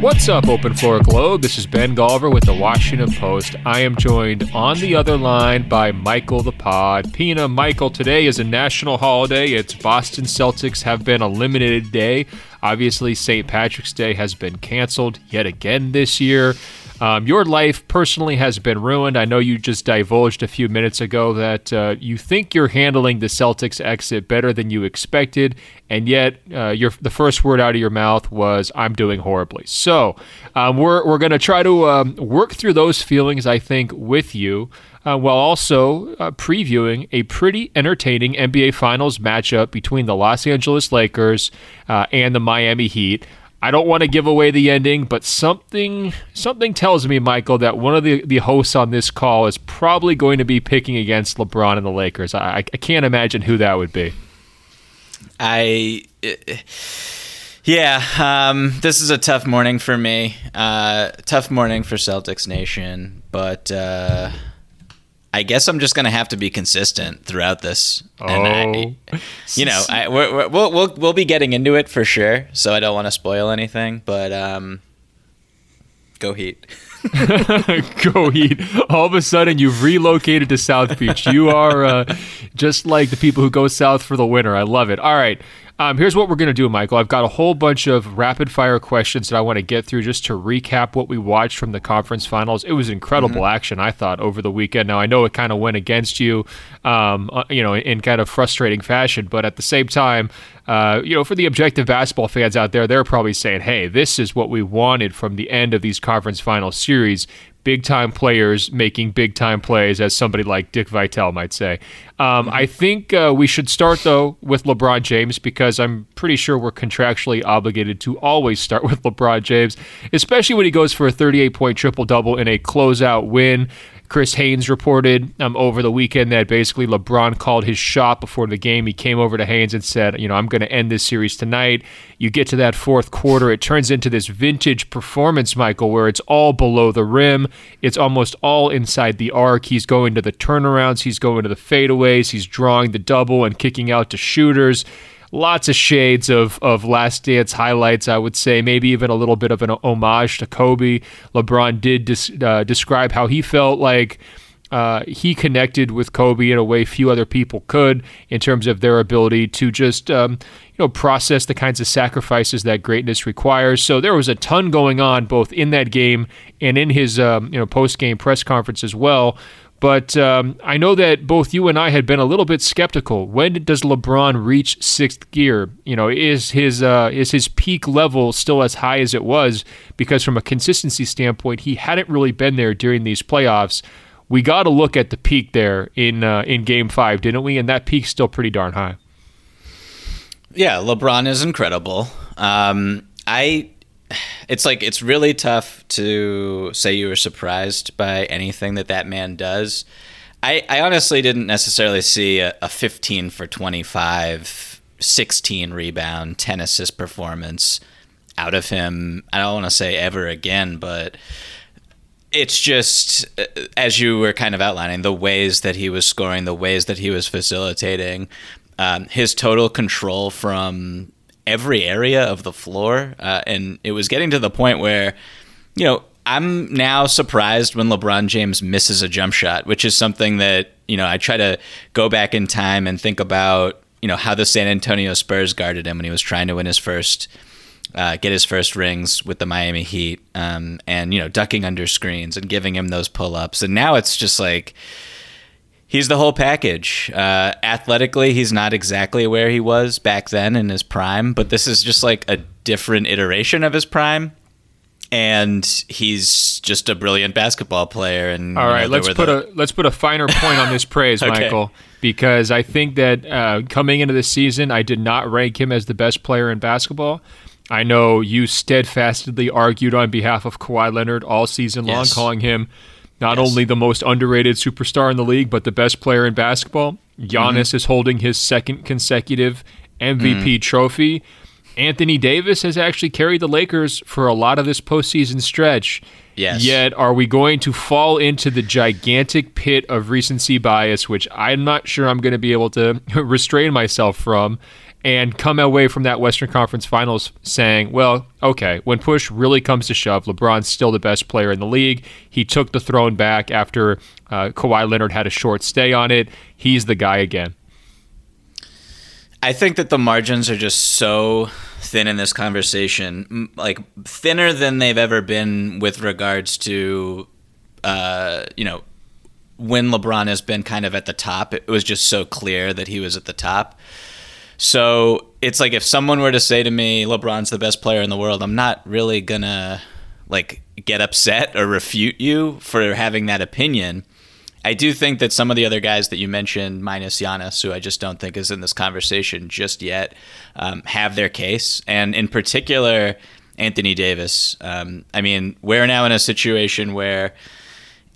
What's up, Open Floor Globe? This is Ben Golliver with the Washington Post. I am joined on the other line by Michael the Pod. Pina, Michael, today is a national holiday. It's Boston Celtics have been eliminated day. Obviously, St. Patrick's Day has been canceled yet again this year. Um, your life personally has been ruined. I know you just divulged a few minutes ago that uh, you think you're handling the Celtics exit better than you expected, and yet uh, your the first word out of your mouth was "I'm doing horribly." So um, we're we're going to try to um, work through those feelings, I think, with you. Uh, while also uh, previewing a pretty entertaining NBA Finals matchup between the Los Angeles Lakers uh, and the Miami Heat. I don't want to give away the ending, but something something tells me, Michael, that one of the, the hosts on this call is probably going to be picking against LeBron and the Lakers. I, I can't imagine who that would be. I. Yeah, um, this is a tough morning for me. Uh, tough morning for Celtics Nation, but uh, I guess I'm just gonna have to be consistent throughout this. Oh, and I, you know, I, we're, we're, we'll we'll we'll be getting into it for sure. So I don't want to spoil anything, but um, go Heat. go Heat. All of a sudden, you've relocated to South Beach. You are uh, just like the people who go south for the winter. I love it. All right. Um, here's what we're going to do, Michael. I've got a whole bunch of rapid fire questions that I want to get through just to recap what we watched from the conference finals. It was incredible mm-hmm. action, I thought, over the weekend. Now, I know it kind of went against you, um, uh, you know, in kind of frustrating fashion, but at the same time, uh, you know, for the objective basketball fans out there, they're probably saying, hey, this is what we wanted from the end of these conference final series big time players making big time plays, as somebody like Dick Vitale might say. Um, I think uh, we should start, though, with LeBron James because I'm pretty sure we're contractually obligated to always start with LeBron James, especially when he goes for a 38 point triple double in a closeout win. Chris Haynes reported um, over the weekend that basically LeBron called his shot before the game. He came over to Haynes and said, You know, I'm going to end this series tonight. You get to that fourth quarter, it turns into this vintage performance, Michael, where it's all below the rim. It's almost all inside the arc. He's going to the turnarounds, he's going to the he's drawing the double and kicking out to shooters lots of shades of, of Last Dance highlights, I would say. Maybe even a little bit of an homage to Kobe. LeBron did uh, describe how he felt like uh, he connected with Kobe in a way few other people could in terms of their ability to just um, you know process the kinds of sacrifices that greatness requires. So there was a ton going on both in that game and in his um, you know post game press conference as well. But um, I know that both you and I had been a little bit skeptical. When does LeBron reach sixth gear? You know, is his uh, is his peak level still as high as it was? Because from a consistency standpoint, he hadn't really been there during these playoffs. We got to look at the peak there in uh, in Game Five, didn't we? And that peak's still pretty darn high. Yeah, LeBron is incredible. Um, I it's like it's really tough to say you were surprised by anything that that man does. I, I honestly didn't necessarily see a, a 15 for 25, 16 rebound, 10 assist performance out of him. I don't want to say ever again, but it's just uh, as you were kind of outlining the ways that he was scoring, the ways that he was facilitating, um, his total control from every area of the floor, uh, and it was getting to the point where, you know, I'm now surprised when LeBron James misses a jump shot, which is something that you know I try to go back in time and think about, you know, how the San Antonio Spurs guarded him when he was trying to win his first. Uh, get his first rings with the Miami Heat, um, and you know, ducking under screens and giving him those pull ups, and now it's just like, he's the whole package. Uh, athletically, he's not exactly where he was back then in his prime, but this is just like a different iteration of his prime. And he's just a brilliant basketball player. And all right, know, let's put the... a let's put a finer point on this praise, okay. Michael, because I think that uh, coming into the season, I did not rank him as the best player in basketball. I know you steadfastly argued on behalf of Kawhi Leonard all season long, Yes. calling him not Yes. only the most underrated superstar in the league, but the best player in basketball. Giannis mm-hmm. is holding his second consecutive MVP mm. trophy. Anthony Davis has actually carried the Lakers for a lot of this postseason stretch. Yes. Yet, are we going to fall into the gigantic pit of recency bias, which I'm not sure I'm going to be able to restrain myself from, and come away from that Western Conference Finals saying, well, okay, when push really comes to shove, LeBron's still the best player in the league. He took the throne back after uh, Kawhi Leonard had a short stay on it. He's the guy again. I think that the margins are just so thin in this conversation, like thinner than they've ever been with regards to, uh, you know, when LeBron has been kind of at the top. It was just so clear that he was at the top. So it's like if someone were to say to me, LeBron's the best player in the world, I'm not really gonna like get upset or refute you for having that opinion. I do think that some of the other guys that you mentioned, minus Giannis, who I just don't think is in this conversation just yet, um, have their case. And in particular, Anthony Davis. Um, I mean, we're now in a situation where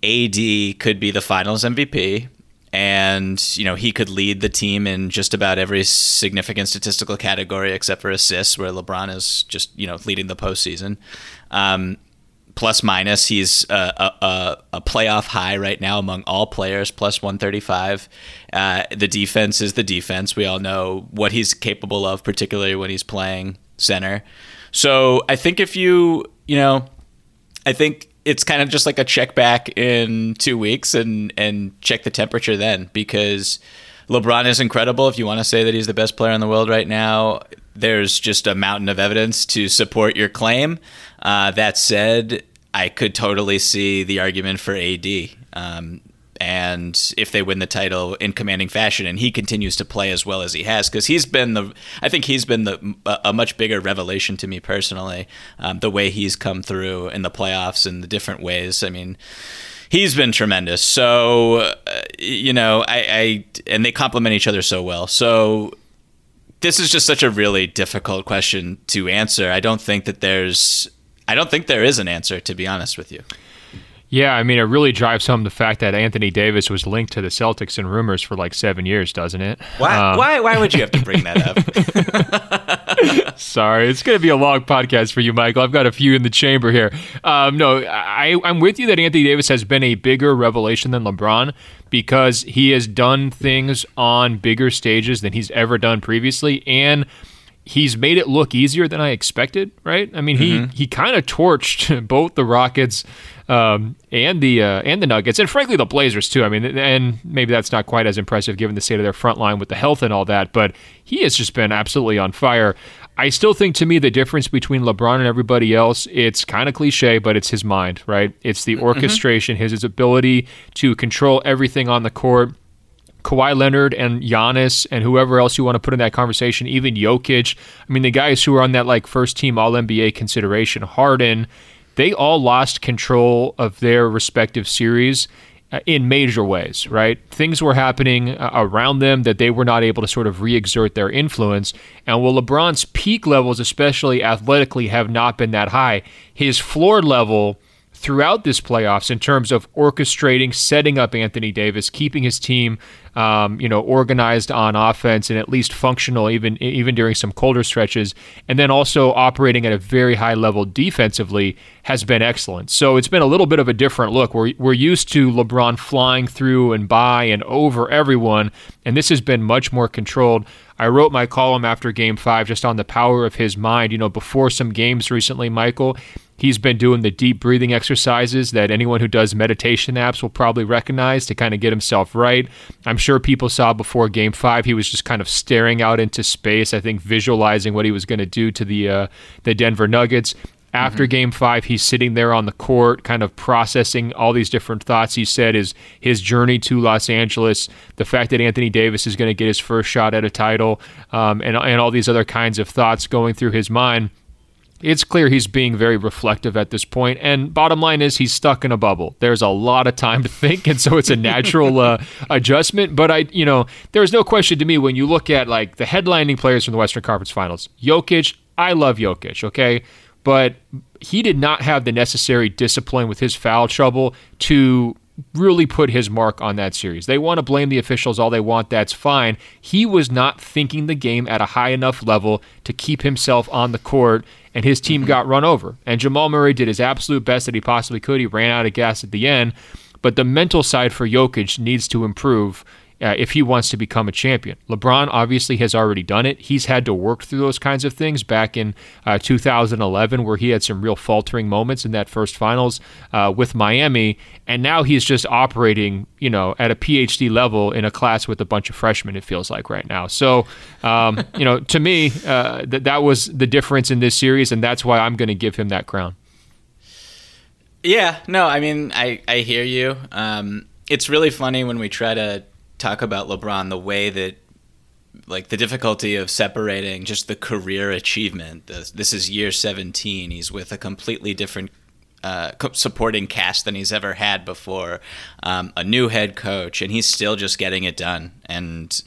AD could be the finals MVP. And, you know, he could lead the team in just about every significant statistical category except for assists, where LeBron is just, you know, leading the postseason. Um, plus minus. He's a, a, a- playoff high right now among all players, plus 135. Uh, the defense is the defense. We all know what he's capable of, particularly when he's playing center. So I think if you, you know, I think it's kind of just like a check back in two weeks and and check the temperature then because LeBron is incredible. If you want to say that he's the best player in the world right now, there's just a mountain of evidence to support your claim. Uh, that said, I could totally see the argument for AD. Um, and if they win the title in commanding fashion and he continues to play as well as he has because he's been the i think he's been the a much bigger revelation to me personally um, the way he's come through in the playoffs in the different ways. I mean he's been tremendous. So uh, you know I, I and they complement each other so well. So this is just such a really difficult question to answer. I don't think that there's i don't think there is an answer to be honest with you Yeah, I mean, it really drives home the fact that Anthony Davis was linked to the Celtics in rumors for like seven years, doesn't it? why, Um, why, why would you have to bring that up Sorry, it's going to be a long podcast for you, Michael. I've got a few in the chamber here. Um, no, I, I'm with you that Anthony Davis has been a bigger revelation than LeBron because he has done things on bigger stages than he's ever done previously, and he's made it look easier than I expected. Right? I mean, he he kind of torched both the Rockets um, and the uh, and the Nuggets, and frankly the Blazers too. I mean, and maybe that's not quite as impressive given the state of their front line with the health and all that, but he has just been absolutely on fire. I still think to me the difference between LeBron and everybody else, it's kind of cliche, but it's his mind, right? It's the orchestration, his, his ability to control everything on the court. Kawhi Leonard and Giannis and whoever else you want to put in that conversation, even Jokic. I mean, the guys who are on that like first team All NBA consideration, Harden, they all lost control of their respective series uh, in major ways, right? Things were happening uh, around them that they were not able to sort of re exert their influence. And while LeBron's peak levels, especially athletically, have not been that high, his floor level throughout this playoffs in terms of orchestrating, setting up Anthony Davis, keeping his team, um, you know, organized on offense and at least functional, even even during some colder stretches, and then also operating at a very high level defensively has been excellent. So it's been a little bit of a different look. We're we're used to LeBron flying through and by and over everyone, and this has been much more controlled. I wrote my column after game five just on the power of his mind. You know, before some games recently, Michael, he's been doing the deep breathing exercises that anyone who does meditation apps will probably recognize to kind of get himself right. I'm sure people saw before game five, he was just kind of staring out into space, I think visualizing what he was going to do to the, uh, the Denver Nuggets. After game five, he's sitting there on the court, kind of processing all these different thoughts. He said his his journey to Los Angeles, the fact that Anthony Davis is going to get his first shot at a title, um, and and all these other kinds of thoughts going through his mind. It's clear he's being very reflective at this point, and bottom line is he's stuck in a bubble. There's a lot of time to think, and so it's a natural uh, adjustment. But I, you know, there's no question to me when you look at like the headlining players from the Western Conference Finals: Jokic, I love Jokic, okay? But he did not have the necessary discipline with his foul trouble to really put his mark on that series. They want to blame the officials all they want, that's fine. He was not thinking the game at a high enough level to keep himself on the court, and his team mm-hmm. got run over. And Jamal Murray did his absolute best that he possibly could. He ran out of gas at the end, but the mental side for Jokic needs to improve uh, if he wants to become a champion. LeBron obviously has already done it. He's had to work through those kinds of things back in uh, 2011, where he had some real faltering moments in that first finals uh, with Miami, and now he's just operating, you know, at a PhD level in a class with a bunch of freshmen. It feels like right now. So, um, you know, to me, uh, that that was the difference in this series, and that's why I'm going to give him that crown. Yeah, no, I mean, I I hear you. Um, it's really funny when we try to talk about LeBron the way that like the difficulty of separating just the career achievement. This is year 17. He's with a completely different uh, supporting cast than he's ever had before, um, a new head coach, and he's still just getting it done. And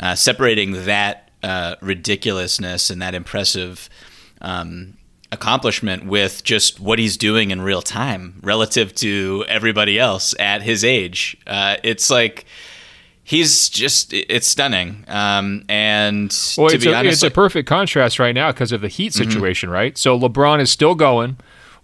uh, separating that uh, ridiculousness and that impressive um, accomplishment with just what he's doing in real time relative to everybody else at his age, uh, it's like he's just it's stunning. Um, and well, it's, a, honest, it's a perfect contrast right now because of the Heat mm-hmm. situation, mm-hmm. right? So LeBron is still going.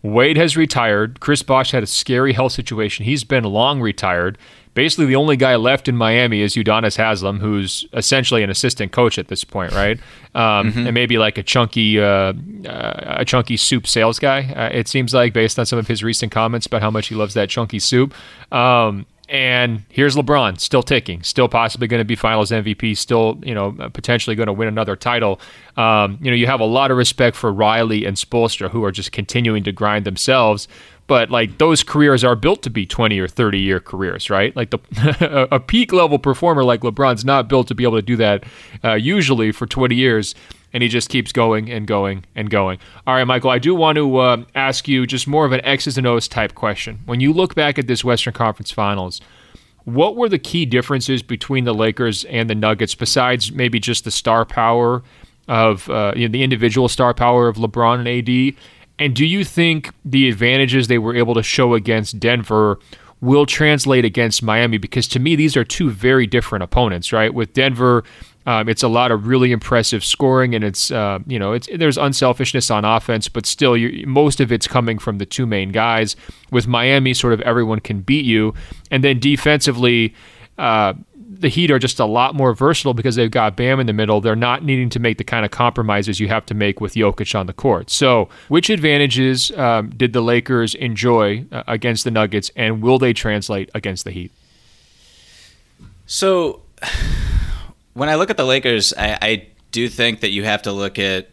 Wade has retired. Chris Bosh had a scary health situation. He's been long retired. Basically, the only guy left in Miami is Udonis Haslem, who's essentially an assistant coach at this point, right? Um, mm-hmm. And maybe like a chunky, uh, uh, a chunky soup sales guy. Uh, it seems like, based on some of his recent comments about how much he loves that chunky soup. Um, and here's LeBron still ticking, still possibly going to be Finals MVP, still you know potentially going to win another title. Um, you know you have a lot of respect for Riley and Spoelstra who are just continuing to grind themselves. But like those careers are built to be 20 or 30 year careers, right? Like the a peak level performer like LeBron's not built to be able to do that uh, usually for 20 years and he just keeps going and going and going. All right, Michael, I do want to uh, ask you just more of an X's and O's type question. When you look back at this Western Conference Finals, what were the key differences between the Lakers and the Nuggets, besides maybe just the star power of uh, you know, the individual star power of LeBron and AD? And do you think the advantages they were able to show against Denver will translate against Miami? Because to me, these are two very different opponents, right? With Denver, um, it's a lot of really impressive scoring, and it's uh, you know it's there's unselfishness on offense, but still most of it's coming from the two main guys. With Miami, sort of everyone can beat you, and then defensively. Uh, the Heat are just a lot more versatile because they've got Bam in the middle. They're not needing to make the kind of compromises you have to make with Jokic on the court. So, which advantages um, did the Lakers enjoy uh, against the Nuggets, and will they translate against the Heat? So, when I look at the Lakers, I, I do think that you have to look at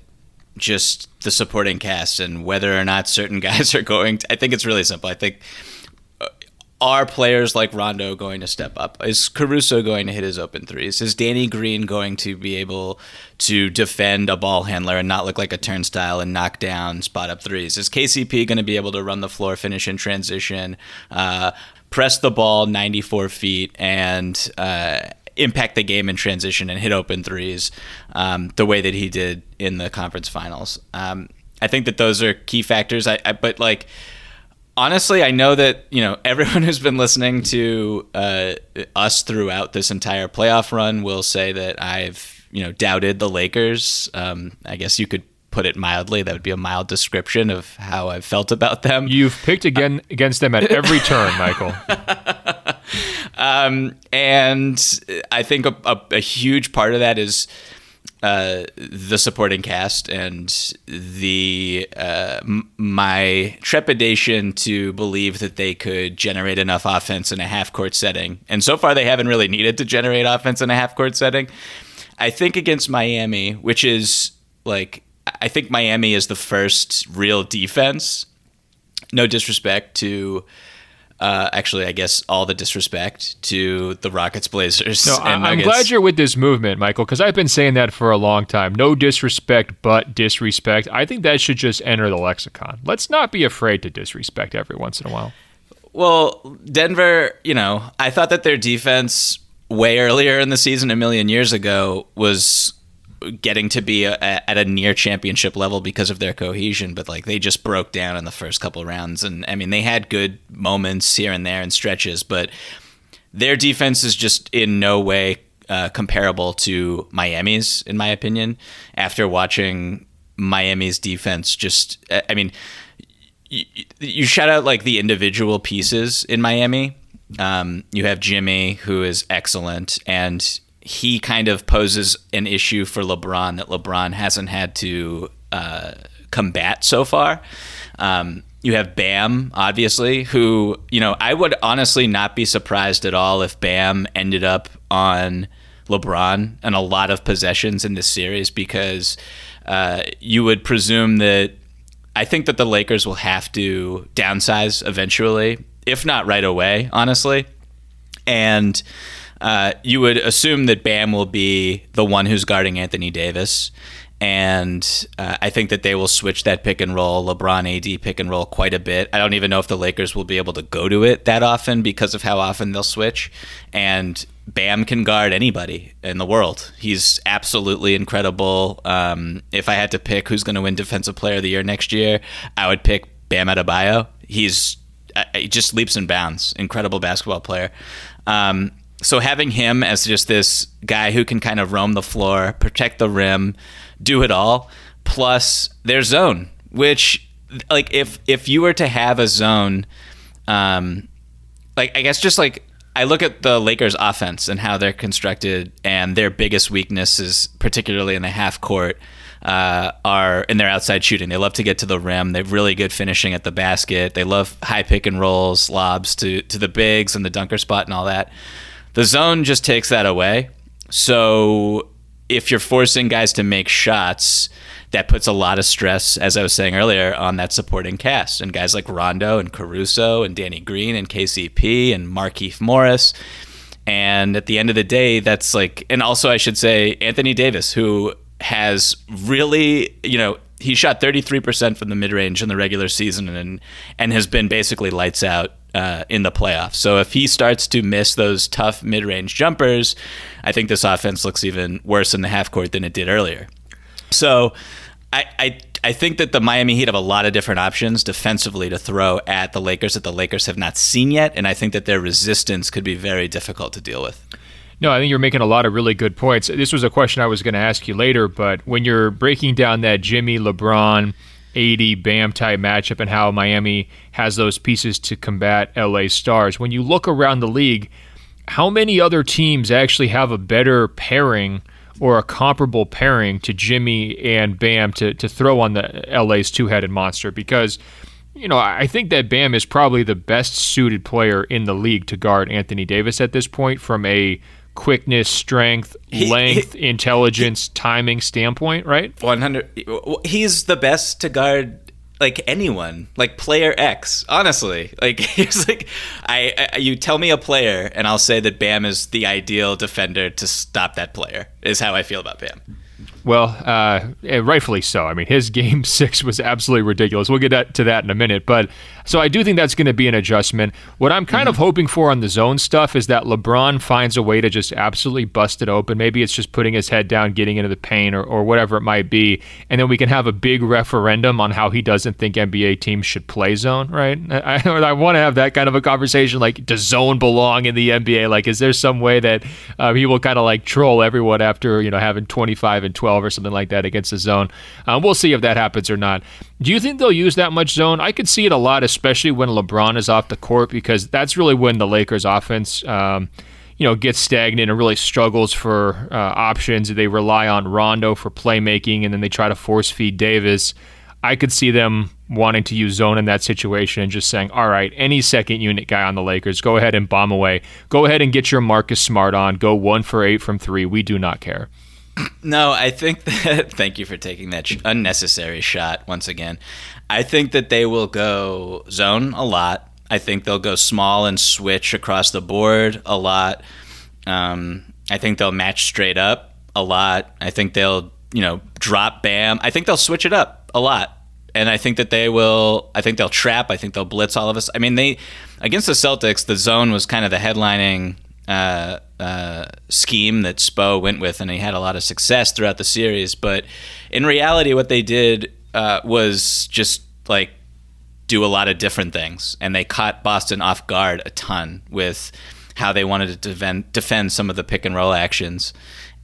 just the supporting cast and whether or not certain guys are going to, I think it's really simple. I think are players like Rondo going to step up? Is Caruso going to hit his open threes? Is Danny Green going to be able to defend a ball handler and not look like a turnstile and knock down spot up threes? Is KCP going to be able to run the floor, finish in transition, uh, press the ball 94 feet, and uh, impact the game in transition and hit open threes um, the way that he did in the conference finals. Um, I think that those are key factors. I, I, but like honestly, I know that you know everyone who's been listening to uh, us throughout this entire playoff run will say that I've you know doubted the Lakers. Um, I guess you could put it mildly. That would be a mild description of how I've felt about them. You've picked again against them at every turn, Michael. Um, and I think a, a, a, huge part of that is uh, the supporting cast and the uh, m- my trepidation to believe that they could generate enough offense in a half court setting. And so far, they haven't really needed to generate offense in a half court setting. I think against Miami, which is like I think Miami is the first real defense. No disrespect to uh, actually, I guess all the disrespect to the Rockets, Blazers. No, I'm glad you're with this movement, Michael, because I've been saying that for a long time. No disrespect, but disrespect. I think that should just enter the lexicon. Let's not be afraid to disrespect every once in a while. Well, Denver, you know, I thought that their defense way earlier in the season, a million years ago, was getting to be a, a, at a near championship level because of their cohesion, but like they just broke down in the first couple rounds. And I mean, they had good moments here and there and stretches, but their defense is just in no way uh, comparable to Miami's, in my opinion. After watching Miami's defense, just I mean, you, you shout out like the individual pieces in Miami. Um, you have Jimmy, who is excellent, and he kind of poses an issue for LeBron that LeBron hasn't had to uh, combat so far. Um, you have Bam, obviously, who, you know, I would honestly not be surprised at all if Bam ended up on LeBron and a lot of possessions in this series because uh, you would presume that I think that the Lakers will have to downsize eventually, if not right away, honestly. And uh, you would assume that Bam will be the one who's guarding Anthony Davis. And uh, I think that they will switch that pick and roll, LeBron AD pick and roll quite a bit. I don't even know if the Lakers will be able to go to it that often because of how often they'll switch. And Bam can guard anybody in the world. He's absolutely incredible. Um, if I had to pick who's going to win Defensive Player of the Year next year, I would pick Bam Adebayo. He's uh, he just leaps and bounds. Incredible basketball player. Um, so having him as just this guy who can kind of roam the floor, protect the rim, do it all, plus their zone, which like if if you were to have a zone, um, like I guess just like I look at the Lakers offense and how they're constructed and their biggest weaknesses, particularly in the half court, uh, are in their outside shooting. They love to get to the rim. They're really good finishing at the basket. They love high pick and rolls, lobs to to the bigs and the dunker spot and all that. The zone just takes that away. So if you're forcing guys to make shots, that puts a lot of stress, as I was saying earlier, on that supporting cast and guys like Rondo and Caruso and Danny Green and KCP and Markieff Morris. And at the end of the day, that's like, and also I should say Anthony Davis, who has really, you know, he shot 33% from the mid range in the regular season and and has been basically lights out uh, in the playoffs. So if he starts to miss those tough mid range jumpers, I think this offense looks even worse in the half court than it did earlier. So I, I I think that the Miami Heat have a lot of different options defensively to throw at the Lakers that the Lakers have not seen yet, and I think that their resistance could be very difficult to deal with. No, I think you're making a lot of really good points. This was a question I was going to ask you later, but when you're breaking down that Jimmy, LeBron, AD, Bam type matchup and how Miami has those pieces to combat LA Stars, when you look around the league, how many other teams actually have a better pairing or a comparable pairing to Jimmy and Bam to, to throw on the LA's two headed monster? Because you know, I think that Bam is probably the best suited player in the league to guard Anthony Davis at this point from a quickness, strength, length, he, intelligence, he, timing standpoint, right? 100 he's the best to guard like anyone, like player X, honestly. Like he's like I, I you tell me a player and I'll say that Bam is the ideal defender to stop that player. Is how I feel about Bam. Well, uh, rightfully so. I mean, his game six was absolutely ridiculous. We'll get to that in a minute. But so I do think that's going to be an adjustment. What I'm kind mm-hmm. of hoping for on the zone stuff is that LeBron finds a way to just absolutely bust it open. Maybe it's just putting his head down, getting into the paint, or, or whatever it might be. And then we can have a big referendum on how he doesn't think NBA teams should play zone, right? I, I want to have that kind of a conversation like, does zone belong in the NBA? Like, is there some way that uh, he will kind of like troll everyone after, you know, having 25 and 12 or something like that against the zone? Um, we'll see if that happens or not. Do you think they'll use that much zone? I could see it a lot, especially when LeBron is off the court, because that's really when the Lakers' offense, um, you know, gets stagnant and really struggles for uh, options. They rely on Rondo for playmaking, and then they try to force feed Davis. I could see them wanting to use zone in that situation and just saying, all right, any second unit guy on the Lakers, go ahead and bomb away. Go ahead and get your Marcus Smart on. Go one for eight from three. We do not care. No, I think that. Thank you for taking that sh- unnecessary shot once again. I think that they will go zone a lot. I think they'll go small and switch across the board a lot. Um, I think they'll match straight up a lot. I think they'll, you know, drop Bam. I think they'll switch it up a lot. And I think that they will. I think they'll trap. I think they'll blitz all of us. I mean, they against the Celtics, the zone was kind of the headlining uh, uh, scheme that Spo went with, and he had a lot of success throughout the series. But in reality, what they did uh, was just like do a lot of different things, and they caught Boston off guard a ton with how they wanted to defend, defend some of the pick and roll actions.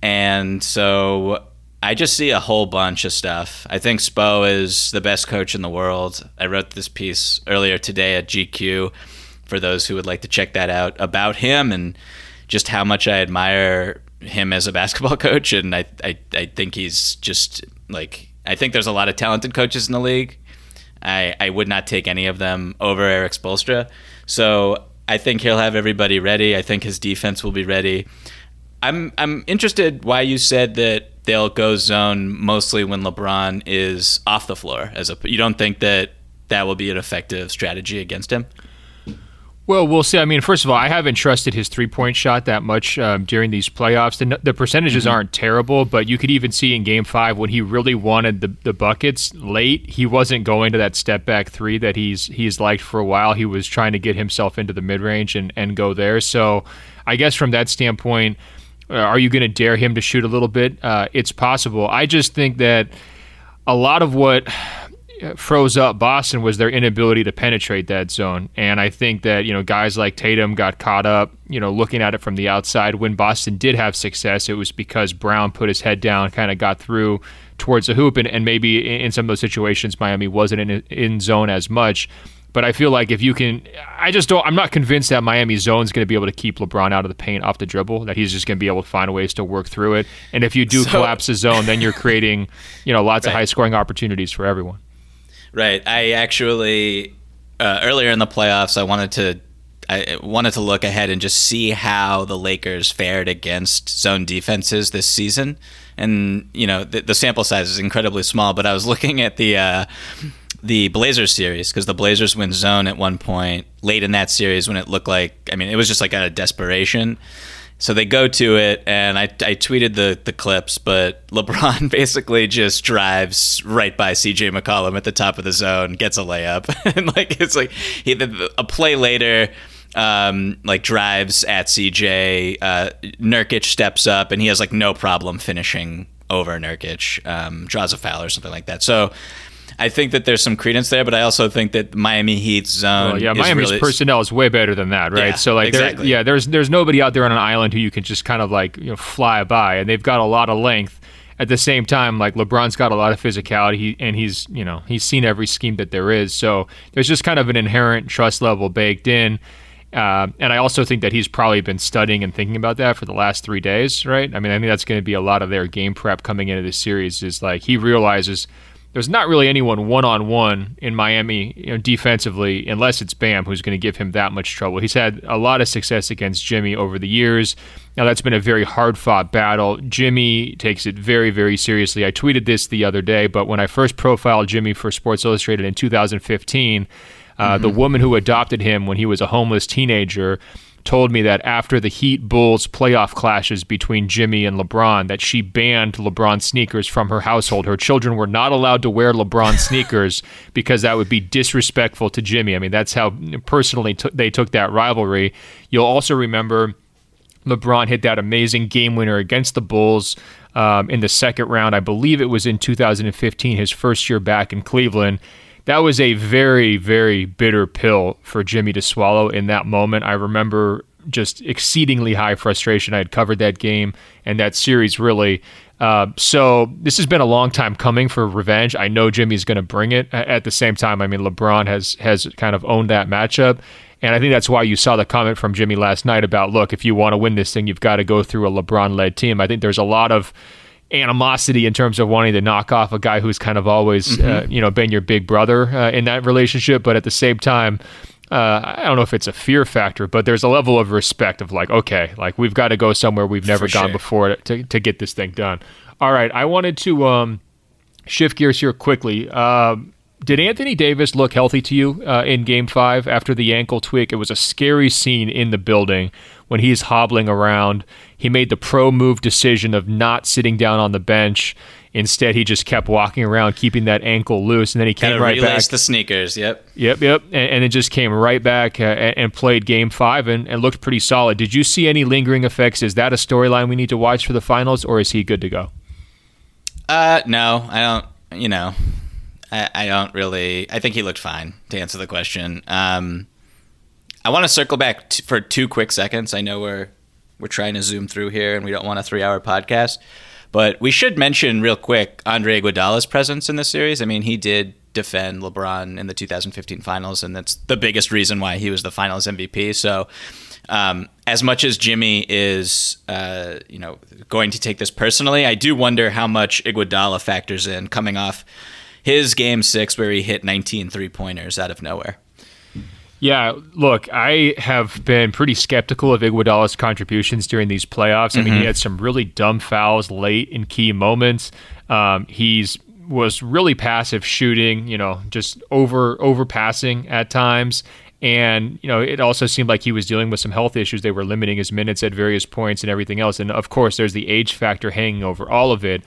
And so I just see a whole bunch of stuff. I think Spo is the best coach in the world. I wrote this piece earlier today at GQ for those who would like to check that out about him and just how much I admire him as a basketball coach. And I, I, I think he's just like, I think there's a lot of talented coaches in the league. I, I would not take any of them over Erik Spoelstra. So I think he'll have everybody ready. I think his defense will be ready. I'm I'm interested why you said that they'll go zone mostly when LeBron is off the floor. As a, you don't think that that will be an effective strategy against him? Well, we'll see. I mean, first of all, I haven't trusted his three point shot that much um, during these playoffs. The, the percentages mm-hmm. aren't terrible, but you could even see in game five when he really wanted the, the buckets late, he wasn't going to that step back three that he's he's liked for a while. He was trying to get himself into the mid range and, and go there. So I guess from that standpoint, uh, are you going to dare him to shoot a little bit? Uh, it's possible. I just think that a lot of what froze up Boston was their inability to penetrate that zone. And I think that, you know, guys like Tatum got caught up, you know, looking at it from the outside. When Boston did have success, it was because Brown put his head down, kind of got through towards the hoop. And, and maybe in some of those situations, Miami wasn't in, in zone as much. But I feel like if you can, I just don't. I'm not convinced that Miami zone is going to be able to keep LeBron out of the paint off the dribble. That he's just going to be able to find ways to work through it. And if you do so, collapse the zone, then you're creating, you know, lots right. of high scoring opportunities for everyone. Right. I actually uh, earlier in the playoffs, I wanted to I wanted to look ahead and just see how the Lakers fared against zone defenses this season. And you know, the, the sample size is incredibly small, but I was looking at the. Uh, the Blazers series because the Blazers win zone at one point late in that series when it looked like I mean it was just like out of desperation. So they go to it, and I, I tweeted the, the clips, but LeBron basically just drives right by CJ McCollum at the top of the zone, gets a layup, and like it's like he a play later, um, like drives at CJ. Uh, Nurkic steps up, and he has like no problem finishing over Nurkic, um, draws a foul or something like that. So I think that there's some credence there, but I also think that Miami Heat's zone. Well, yeah, Miami's really, personnel is way better than that, right? Yeah, so like, exactly. yeah, there's there's nobody out there on an island who you can just kind of like you know fly by, and they've got a lot of length. At the same time, like LeBron's got a lot of physicality, he, and he's you know he's seen every scheme that there is. So there's just kind of an inherent trust level baked in. Uh, and I also think that he's probably been studying and thinking about that for the last three days, right? I mean, I think that's going to be a lot of their game prep coming into this series. Is like he realizes there's not really anyone one on one in Miami you know, defensively, unless it's Bam, who's going to give him that much trouble. He's had a lot of success against Jimmy over the years. Now, that's been a very hard fought battle. Jimmy takes it very, very seriously. I tweeted this the other day, but when I first profiled Jimmy for Sports Illustrated in 2015, uh, mm-hmm. the woman who adopted him when he was a homeless teenager told me that after the Heat Bulls playoff clashes between Jimmy and LeBron, that she banned LeBron sneakers from her household. Her children were not allowed to wear LeBron sneakers because that would be disrespectful to Jimmy. I mean, that's how personally t- they took that rivalry. You'll also remember LeBron hit that amazing game winner against the Bulls. Um, in the second round, I believe it was in 2015, his first year back in Cleveland that was a very, very bitter pill for Jimmy to swallow in that moment. I remember just exceedingly high frustration. I had covered that game and that series really. Uh, so this has been a long time coming for revenge. I know Jimmy's going to bring it. At the same time, I mean LeBron has has kind of owned that matchup, and I think that's why you saw the comment from Jimmy last night about look, if you want to win this thing, you've got to go through a LeBron-led team. I think there's a lot of animosity in terms of wanting to knock off a guy who's kind of always, mm-hmm. uh, you know, been your big brother uh, in that relationship. But at the same time, uh, I don't know if it's a fear factor, but there's a level of respect of like, okay, like we've got to go somewhere we've never For gone sure. before to, to get this thing done. All right, I wanted to um, shift gears here quickly. Um, did Anthony Davis look healthy to you uh, in Game Five after the ankle tweak? It was a scary scene in the building when he's hobbling around. He made the pro move decision of not sitting down on the bench Instead, he just kept walking around, keeping that ankle loose, and then he came right back. the sneakers. Yep. Yep. Yep. And, and then just came right back uh, and played Game Five and, and looked pretty solid. Did you see any lingering effects? Is that a storyline we need to watch for the finals, or is he good to go? Uh, no, I don't. You know, I, I don't really. I think he looked fine. To answer the question, um, I want to circle back t- for two quick seconds. I know we're we're trying to zoom through here, and we don't want a three-hour podcast. But we should mention real quick Andre Iguodala's presence in this series. I mean, he did defend LeBron in the 2015 finals, and that's the biggest reason why he was the finals MVP. So, um, as much as Jimmy is, uh, you know, going to take this personally, I do wonder how much Iguodala factors in coming off his game six where he hit 19 three pointers out of nowhere. Yeah, look, I have been pretty skeptical of Iguodala's contributions during these playoffs. Mm-hmm. I mean, he mm-hmm. had some really dumb fouls late in key moments. Um, he's was really passive shooting, you know, just over overpassing at times. And, you know, it also seemed like he was dealing with some health issues. They were limiting his minutes at various points and everything else. And of course, there's the age factor hanging over all of it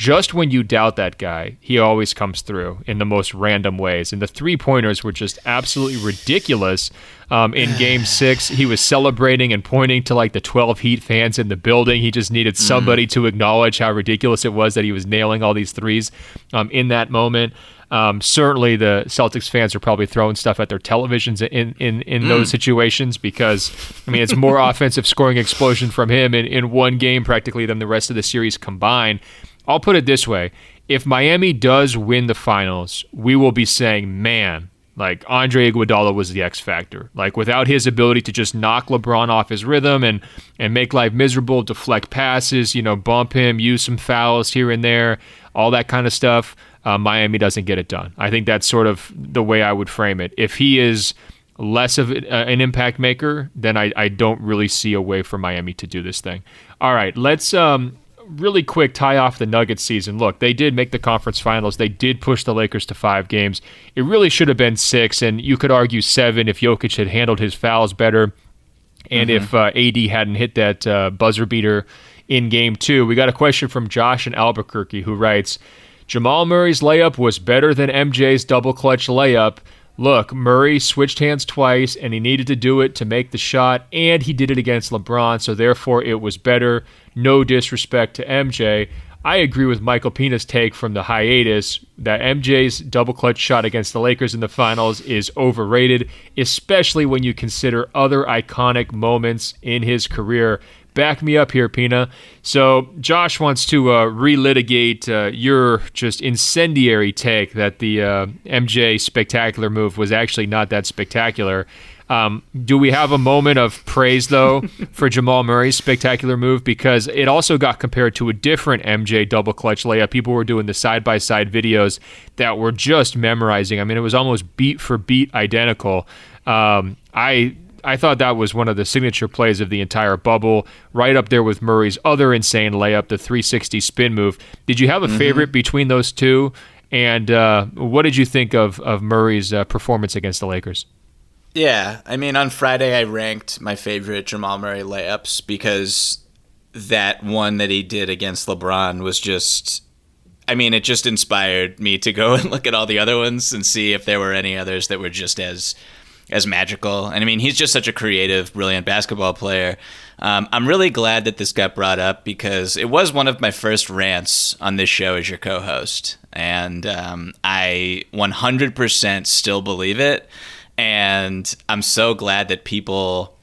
just when you doubt that guy, he always comes through in the most random ways. And the three pointers were just absolutely ridiculous. Um, in game six, he was celebrating and pointing to like the 12 Heat fans in the building. He just needed somebody mm. to acknowledge how ridiculous it was that he was nailing all these threes um, in that moment. Um, certainly, the Celtics fans are probably throwing stuff at their televisions in in, in mm. those situations because I mean it's more offensive scoring explosion from him in, in one game practically than the rest of the series combined. I'll put it this way if Miami does win the finals, we will be saying, man, like Andre Iguodala was the X factor. Like without his ability to just knock LeBron off his rhythm and and make life miserable, deflect passes, you know, bump him, use some fouls here and there, all that kind of stuff. Uh, Miami doesn't get it done. I think that's sort of the way I would frame it. If he is less of an impact maker, then I, I don't really see a way for Miami to do this thing. All right, let's um, really quick tie off the Nuggets season. Look, they did make the conference finals. They did push the Lakers to five games. It really should have been six, and you could argue seven if Jokic had handled his fouls better, and mm-hmm. if uh, AD hadn't hit that uh, buzzer beater in game two. We got a question from Josh in Albuquerque who writes Jamal Murray's layup was better than MJ's double clutch layup. Look, Murray switched hands twice, and he needed to do it to make the shot, and he did it against LeBron, so therefore it was better. No disrespect to MJ. I agree with Michael Pina's take from the hiatus that MJ's double clutch shot against the Lakers in the finals is overrated, especially when you consider other iconic moments in his career. Back me up here, Pina. So, Josh wants to uh, relitigate uh, your just incendiary take that the uh, MJ spectacular move was actually not that spectacular. Um, do we have a moment of praise though for Jamal Murray's spectacular move because it also got compared to a different MJ double clutch layup. People were doing the side by side videos that were just memorizing. I mean, it was almost beat for beat identical. Um, I I thought that was one of the signature plays of the entire bubble, right up there with Murray's other insane layup, the 360 spin move. Did you have a mm-hmm. favorite between those two? And uh, what did you think of of Murray's uh, performance against the Lakers? Yeah, I mean, on Friday I ranked my favorite Jamal Murray layups because that one that he did against LeBron was just. I mean, it just inspired me to go and look at all the other ones and see if there were any others that were just as as magical. And I mean, he's just such a creative, brilliant basketball player. Um, I'm really glad that this got brought up because it was one of my first rants on this show as your co-host, and um, I 100% still believe it. And I'm so glad that people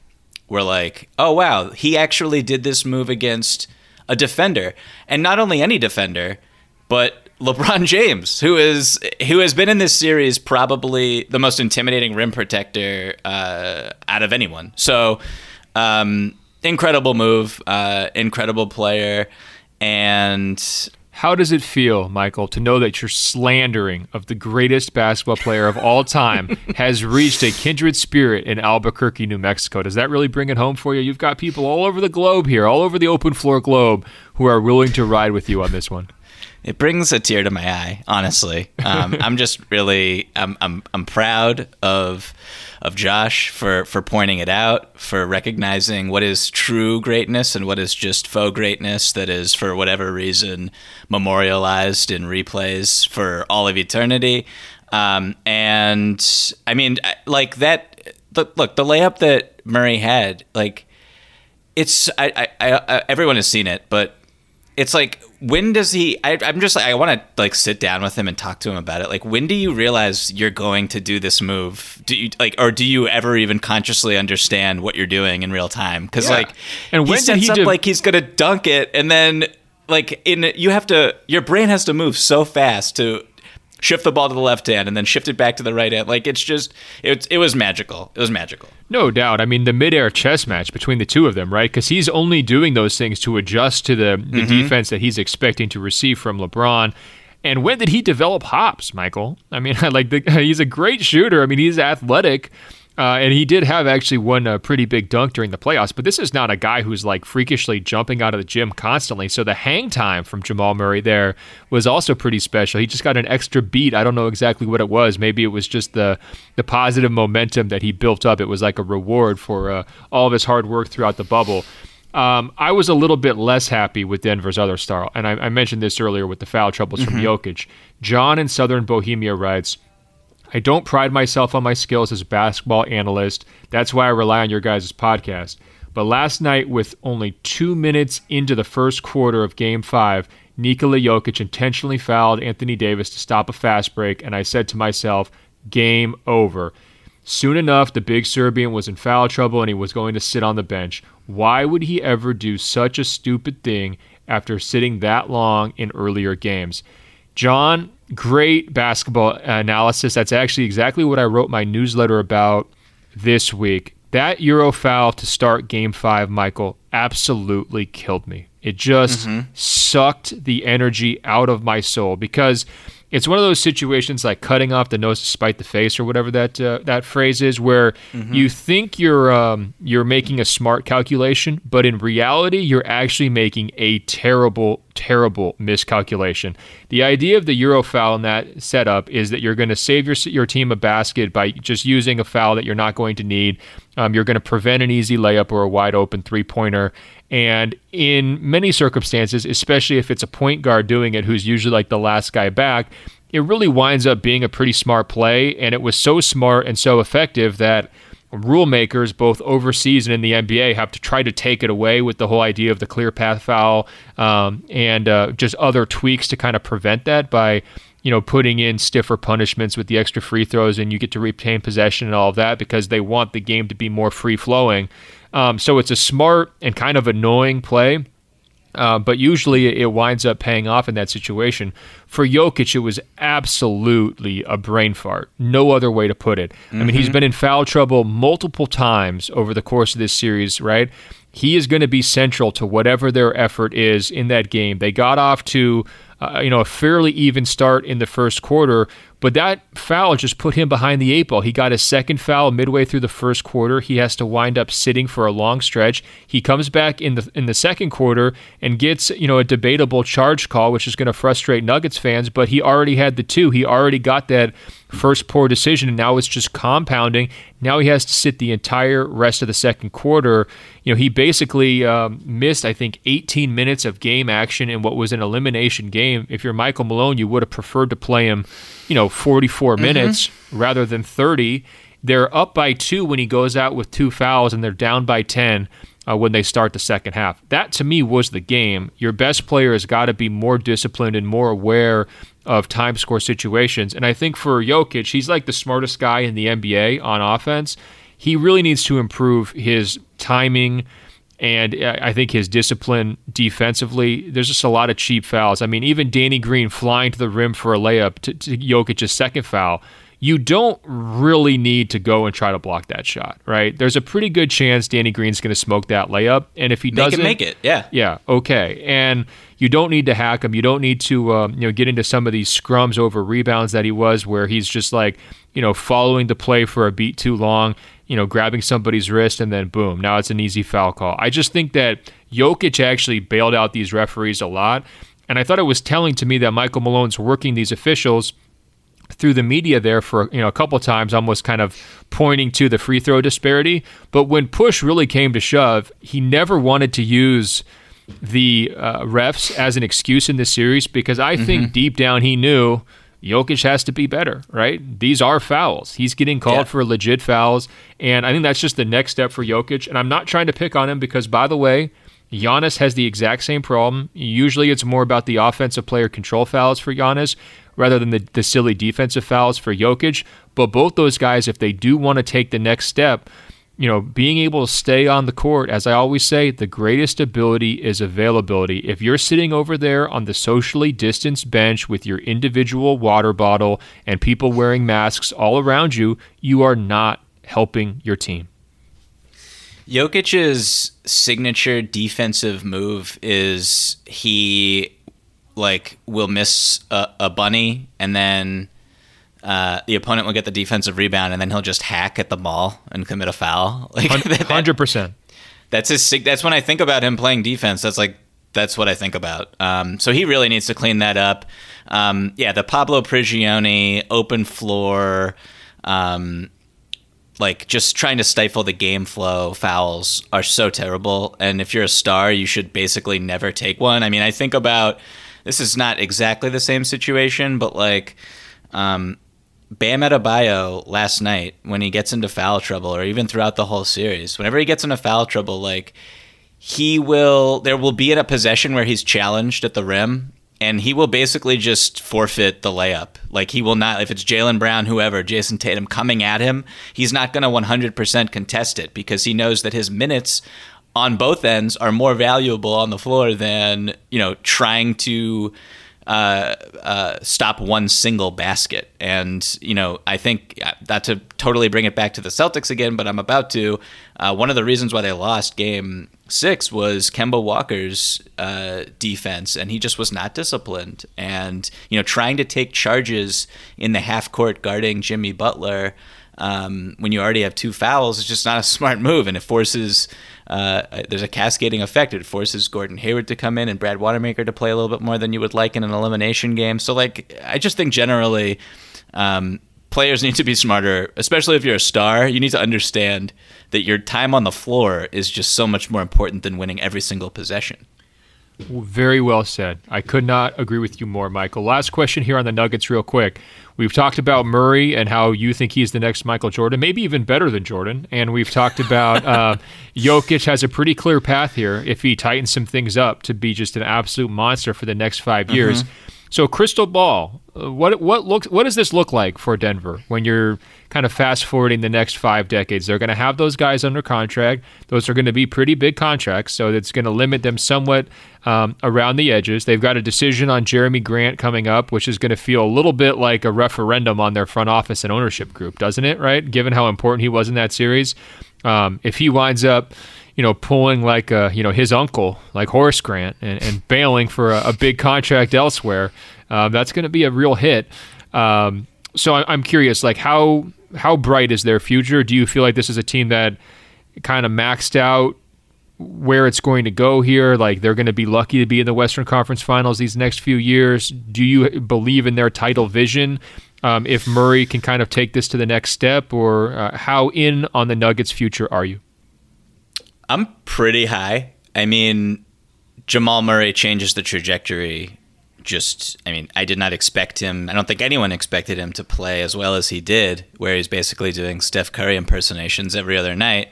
were like, oh, wow, he actually did this move against a defender. And not only any defender, but LeBron James, who is who has been in this series probably the most intimidating rim protector uh, out of anyone. So, um, incredible move, uh, incredible player, and how does it feel, Michael, to know that your slandering of the greatest basketball player of all time has reached a kindred spirit in Albuquerque, New Mexico? Does that really bring it home for you? You've got people all over the globe here, all over the open floor globe, who are willing to ride with you on this one. It brings a tear to my eye. Honestly, um, I'm just really I'm I'm I'm proud of of Josh for for pointing it out, for recognizing what is true greatness and what is just faux greatness that is for whatever reason memorialized in replays for all of eternity. Um, and I mean, like that. Look, look, the layup that Murray had, like it's I, I, I everyone has seen it, but it's like when does he I, am just like i want to like sit down with him and talk to him about it. Like when do you realize you're going to do this move? Do you like or do you ever even consciously understand what you're doing in real time? Because yeah. like and when he sets he up like he's gonna dunk it and then like in you have to your brain has to move so fast to shift the ball to the left hand and then shift it back to the right hand. Like it's just it, it was magical. It was magical. No doubt. I mean, the midair chess match between the two of them, right? Because he's only doing those things to adjust to the, the mm-hmm. defense that he's expecting to receive from LeBron. And when did he develop hops, Michael? I mean, like the, he's a great shooter. I mean, he's athletic. Uh, and he did have actually one uh, pretty big dunk during the playoffs, but this is not a guy who's like freakishly jumping out of the gym constantly. So the hang time from Jamal Murray there was also pretty special. He just got an extra beat. I don't know exactly what it was. Maybe it was just the the positive momentum that he built up. It was like a reward for uh, all of his hard work throughout the bubble. Um, I was a little bit less happy with Denver's other star, and I, I mentioned this earlier with the foul troubles mm-hmm. from Jokic. John in Southern Bohemia writes. I don't pride myself on my skills as a basketball analyst. That's why I rely on your guys' podcast. But last night, with only two minutes into the first quarter of Game 5, Nikola Jokic intentionally fouled Anthony Davis to stop a fast break, and I said to myself, game over. Soon enough, the big Serbian was in foul trouble and he was going to sit on the bench. Why would he ever do such a stupid thing after sitting that long in earlier games? John, great basketball analysis. That's actually exactly what I wrote my newsletter about this week. That Euro foul to start game five, Michael, absolutely killed me. It just mm-hmm. sucked the energy out of my soul because it's one of those situations like cutting off the nose to spite the face or whatever that uh, that phrase is where mm-hmm. you think you're um, you're making a smart calculation but in reality you're actually making a terrible terrible miscalculation the idea of the euro foul in that setup is that you're going to save your your team a basket by just using a foul that you're not going to need um, you're going to prevent an easy layup or a wide open three pointer and in many circumstances, especially if it's a point guard doing it who's usually like the last guy back, it really winds up being a pretty smart play. And it was so smart and so effective that rule makers, both overseas and in the NBA, have to try to take it away with the whole idea of the clear path foul um, and uh, just other tweaks to kind of prevent that by you know, putting in stiffer punishments with the extra free throws and you get to retain possession and all of that because they want the game to be more free flowing. Um, so it's a smart and kind of annoying play. Uh, but usually it winds up paying off in that situation. For Jokic, it was absolutely a brain fart. No other way to put it. Mm-hmm. I mean, he's mm-hmm. been in foul trouble multiple times over the course of this series, right? He is going to be central to whatever their effort is in that game. They got off to uh, you know, a fairly even start in the first quarter, but that foul just put him behind the eight ball. He got a second foul midway through the first quarter. He has to wind up sitting for a long stretch. He comes back in the in the second quarter and gets you know a debatable charge call, which is going to frustrate Nuggets fans. But he already had the two. He already got that first poor decision, and now it's just compounding. Now he has to sit the entire rest of the second quarter. You know, he basically um, missed, I think, 18 minutes of game action in what was an elimination game. If you're Michael Malone, you would have preferred to play him you know, 44 mm-hmm. minutes rather than 30. They're up by two when he goes out with two fouls, and they're down by 10 uh, when they start the second half. That to me was the game. Your best player has got to be more disciplined and more aware of time score situations. And I think for Jokic, he's like the smartest guy in the NBA on offense. He really needs to improve his timing and uh, I think his discipline defensively, there's just a lot of cheap fouls. I mean, even Danny Green flying to the rim for a layup to, to Jokic's second foul, you don't really need to go and try to block that shot, right? There's a pretty good chance Danny Green's going to smoke that layup, and if he doesn't, make it, yeah, yeah, okay. And you don't need to hack him. You don't need to, um, you know, get into some of these scrums over rebounds that he was, where he's just like, you know, following the play for a beat too long you know, grabbing somebody's wrist and then boom, now it's an easy foul call. I just think that Jokic actually bailed out these referees a lot. And I thought it was telling to me that Michael Malone's working these officials through the media there for you know a couple times almost kind of pointing to the free throw disparity but when push really came to shove he never wanted to use the uh, refs as an excuse in this series because I think mm-hmm. deep down he knew Jokic has to be better, right? These are fouls. He's getting called yeah. for legit fouls. And I think that's just the next step for Jokic. And I'm not trying to pick on him because, by the way, Giannis has the exact same problem. Usually it's more about the offensive player control fouls for Giannis rather than the, the silly defensive fouls for Jokic. But both those guys, if they do want to take the next step, you know, being able to stay on the court, as I always say, the greatest ability is availability. If you're sitting over there on the socially distanced bench with your individual water bottle and people wearing masks all around you, you are not helping your team. Jokic's signature defensive move is he like will miss a, a bunny and then uh, the opponent will get the defensive rebound, and then he'll just hack at the ball and commit a foul. Like hundred percent. That's his. That's when I think about him playing defense. That's like that's what I think about. Um, so he really needs to clean that up. Um, yeah, the Pablo Prigioni open floor, um, like just trying to stifle the game flow fouls are so terrible. And if you're a star, you should basically never take one. I mean, I think about this is not exactly the same situation, but like. Um, Bam Adebayo last night when he gets into foul trouble, or even throughout the whole series, whenever he gets into foul trouble, like he will, there will be in a possession where he's challenged at the rim, and he will basically just forfeit the layup. Like he will not, if it's Jaylen Brown, whoever, Jayson Tatum coming at him, he's not going to 100% contest it because he knows that his minutes on both ends are more valuable on the floor than you know trying to uh, uh, stop one single basket. And, you know, I think uh, not to totally bring it back to the Celtics again, but I'm about to. Uh, one of the reasons why they lost game six was Kemba Walker's uh, defense, and he just was not disciplined. And, you know, trying to take charges in the half court guarding Jimmy Butler um, when you already have two fouls is just not a smart move, and it forces uh, there's a cascading effect. It forces Gordon Hayward to come in and Brad Wanamaker to play a little bit more than you would like in an elimination game. So, like, I just think generally, um, players need to be smarter, especially if you're a star. You need to understand that your time on the floor is just so much more important than winning every single possession. Very well said. I could not agree with you more, Michael. Last question here on the Nuggets, real quick. We've talked about Murray and how you think he's the next Michael Jordan, maybe even better than Jordan. And we've talked about uh, Jokic has a pretty clear path here if he tightens some things up to be just an absolute monster for the next five years. Mm-hmm. So, crystal ball, uh, what what looks what does this look like for Denver when you're kind of fast forwarding the next five decades? They're going to have those guys under contract. Those are going to be pretty big contracts, so it's going to limit them somewhat um, around the edges. They've got a decision on Jerami Grant coming up, which is going to feel a little bit like a referendum on their front office and ownership group, doesn't it? Right, given how important he was in that series. Um, if he winds up you know, pulling like a, you know, his uncle, like Horace Grant, and, and bailing for a, a, big contract elsewhere, uh, that's going to be a real hit. Um, so I, I'm curious, like how how bright is their future? Do you feel like this is a team that kind of maxed out where it's going to go here? Like they're going to be lucky to be in the Western Conference Finals these next few years. Do you believe in their title vision? Um, if Murray can kind of take this to the next step, or uh, how in on the Nuggets' future are you? I'm pretty high. I mean, Jamal Murray changes the trajectory. Just, I mean, I did not expect him. I don't think anyone expected him to play as well as he did, where he's basically doing Steph Curry impersonations every other night.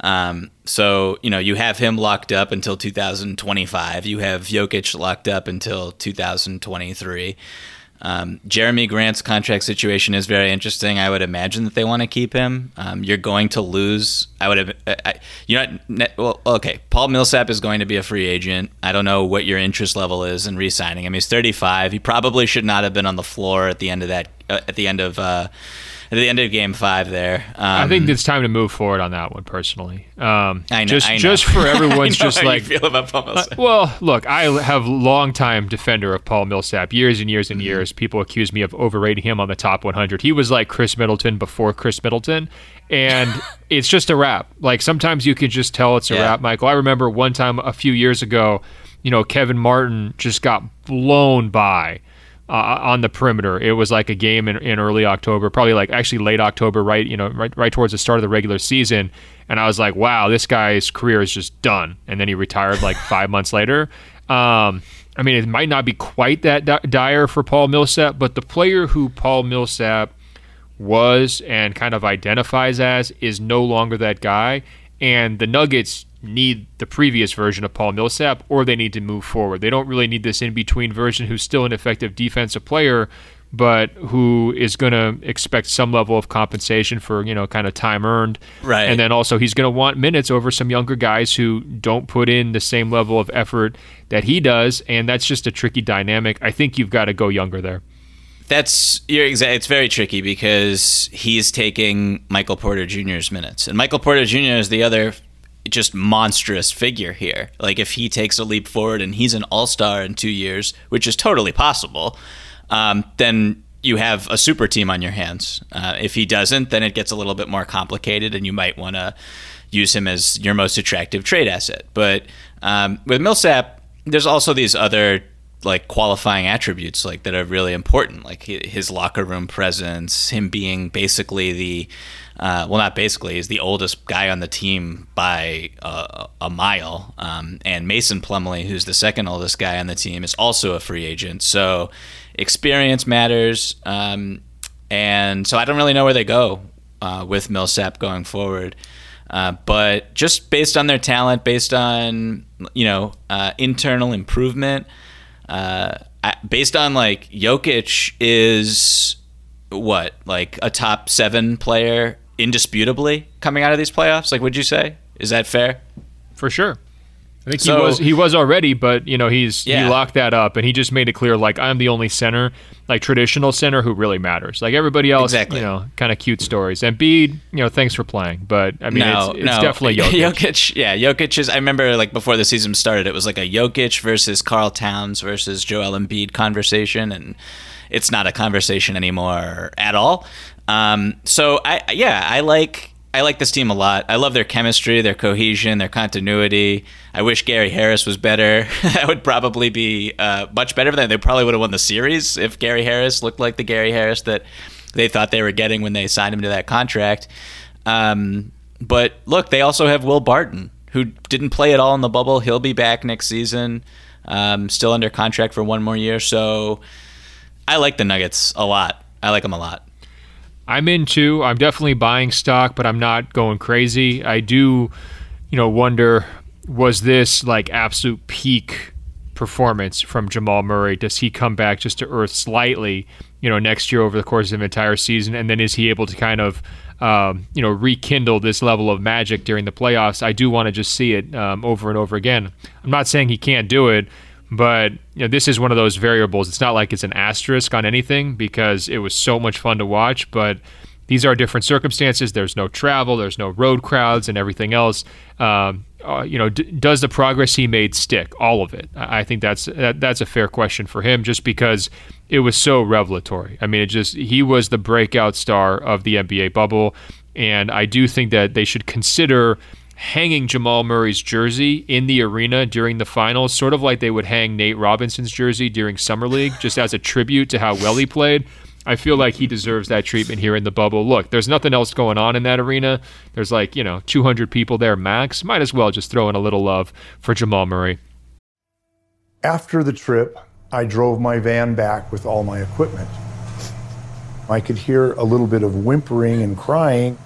Um, so, you know, you have him locked up until 2025. You have Jokic locked up until 2023. Um, Jerami Grant's contract situation is very interesting. I would imagine that they want to keep him. Um, you're going to lose. I would have. I, you know. Well, okay. Paul Millsap is going to be a free agent. I don't know what your interest level is in re-signing him. He's 35. He probably should not have been on the floor at the end of that. Uh, at the end of. Uh, at the end of game five there. Um, I think um, it's time to move forward on that one personally. Um, I know, just I know. just for everyone's just like feel about Paul Millsap. Uh, well, look, I have long time defender of Paul Millsap, years and years and mm-hmm. years. People accuse me of overrating him on the top 100. He was like Khris Middleton before Khris Middleton, and it's just a wrap. Like sometimes you can just tell it's a yeah. wrap, Michael. I remember one time a few years ago you know, Kevin Martin just got blown by uh, on the perimeter. It was like a game in, in early October, probably like actually late October, right? You know, right right towards the start of the regular season. And I was like, wow, this guy's career is just done. And then he retired like five months later. Um, I mean, it might not be quite that di- dire for Paul Millsap, but the player who Paul Millsap was and kind of identifies as is no longer that guy. And the Nuggets need the previous version of Paul Millsap or they need to move forward. They don't really need this in between version who's still an effective defensive player but who is going to expect some level of compensation for, you know, kind of time earned. Right. And then also he's going to want minutes over some younger guys who don't put in the same level of effort that he does and that's just a tricky dynamic. I think you've got to go younger there. That's you're exact. It's very tricky because he's taking Michael Porter Jr.'s minutes, and Michael Porter Jr. is the other just monstrous figure here. Like if he takes a leap forward and he's an all star in two years, which is totally possible, um, then you have a super team on your hands. Uh, if he doesn't, then it gets a little bit more complicated, and you might want to use him as your most attractive trade asset. But um, with Millsap, there's also these other like qualifying attributes like that are really important, like his locker room presence, him being basically the uh, well, not basically, he's the oldest guy on the team by a, a mile. Um, and Mason Plumlee who's the second oldest guy on the team, is also a free agent. So experience matters. Um, and so I don't really know where they go uh, with Millsap going forward. Uh, but just based on their talent, based on you know uh, internal improvement, uh, based on like Jokic is what like a top seven player indisputably coming out of these playoffs? Like, would you say is that fair? For sure. I think so, he was he was already, but you know he's yeah. he locked that up and he just made it clear like I'm the only center, like traditional center who really matters. Like everybody else, exactly. you know, kind of cute stories. And Embiid, you know, thanks for playing, but I mean, no, it's, it's no. definitely Jokic. Jokic. Yeah, Jokic is. I remember like before the season started, it was like a Jokic versus Karl Towns versus Joel Embiid conversation, and it's not a conversation anymore at all. Um, so I yeah, I like I like this team a lot. I love their chemistry, their cohesion, their continuity. I wish Gary Harris was better. that would probably be uh, much better than they probably would have won the series if Gary Harris looked like the Gary Harris that they thought they were getting when they signed him to that contract. Um, but look, they also have Will Barton, who didn't play at all in the bubble. He'll be back next season, um, still under contract for one more year. So I like the Nuggets a lot. I like them a lot. I'm in too. I'm definitely buying stock, but I'm not going crazy. I do, you know, wonder was this like absolute peak performance from Jamal Murray? Does he come back just to earth slightly, you know, next year over the course of an entire season? And then is he able to kind of, um, you know, rekindle this level of magic during the playoffs? I do want to just see it um, over and over again. I'm not saying he can't do it. But you know, this is one of those variables. It's not like it's an asterisk on anything because it was so much fun to watch. But these are different circumstances. There's no travel, there's no road crowds, and everything else. Um, uh, you know, d- does the progress he made stick? All of it. I think that's that, that's a fair question for him, just because it was so revelatory. I mean, it just he was the breakout star of the NBA bubble, and I do think that they should consider hanging Jamal Murray's jersey in the arena during the finals, sort of like they would hang Nate Robinson's jersey during Summer League, just as a tribute to how well he played. I feel like he deserves that treatment here in the bubble. Look, there's nothing else going on in that arena. There's like, you know, 200 people there max. Might as well just throw in a little love for Jamal Murray. After the trip, I drove my van back with all my equipment. I could hear a little bit of whimpering and crying.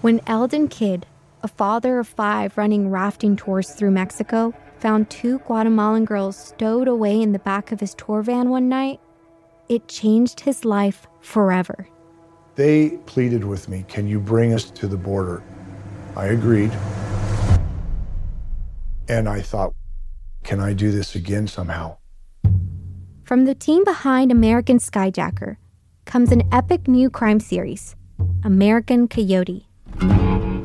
When Eldon Kidd a father of five running rafting tours through Mexico found two Guatemalan girls stowed away in the back of his tour van one night, it changed his life forever. They pleaded with me, Can you bring us to the border? I agreed. And I thought, Can I do this again somehow? From the team behind American Skyjacker comes an epic new crime series, American Coyote.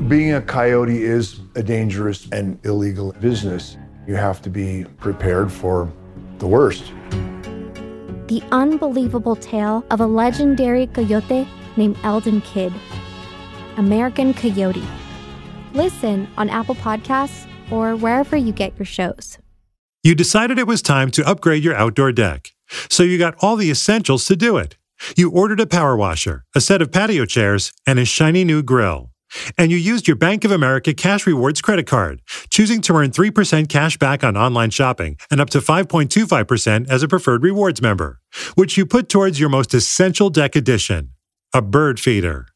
Being a coyote is a dangerous and illegal business. You have to be prepared for the worst. The unbelievable tale of a legendary coyote named Eldon Kidd. American Coyote. Listen on Apple Podcasts or wherever you get your shows. You decided it was time to upgrade your outdoor deck. So you got all the essentials to do it. You ordered a power washer, a set of patio chairs, and a shiny new grill. And you used your Bank of America Cash Rewards credit card, choosing to earn 3% cash back on online shopping and up to 5.25% as a preferred rewards member, which you put towards your most essential deck addition, a bird feeder.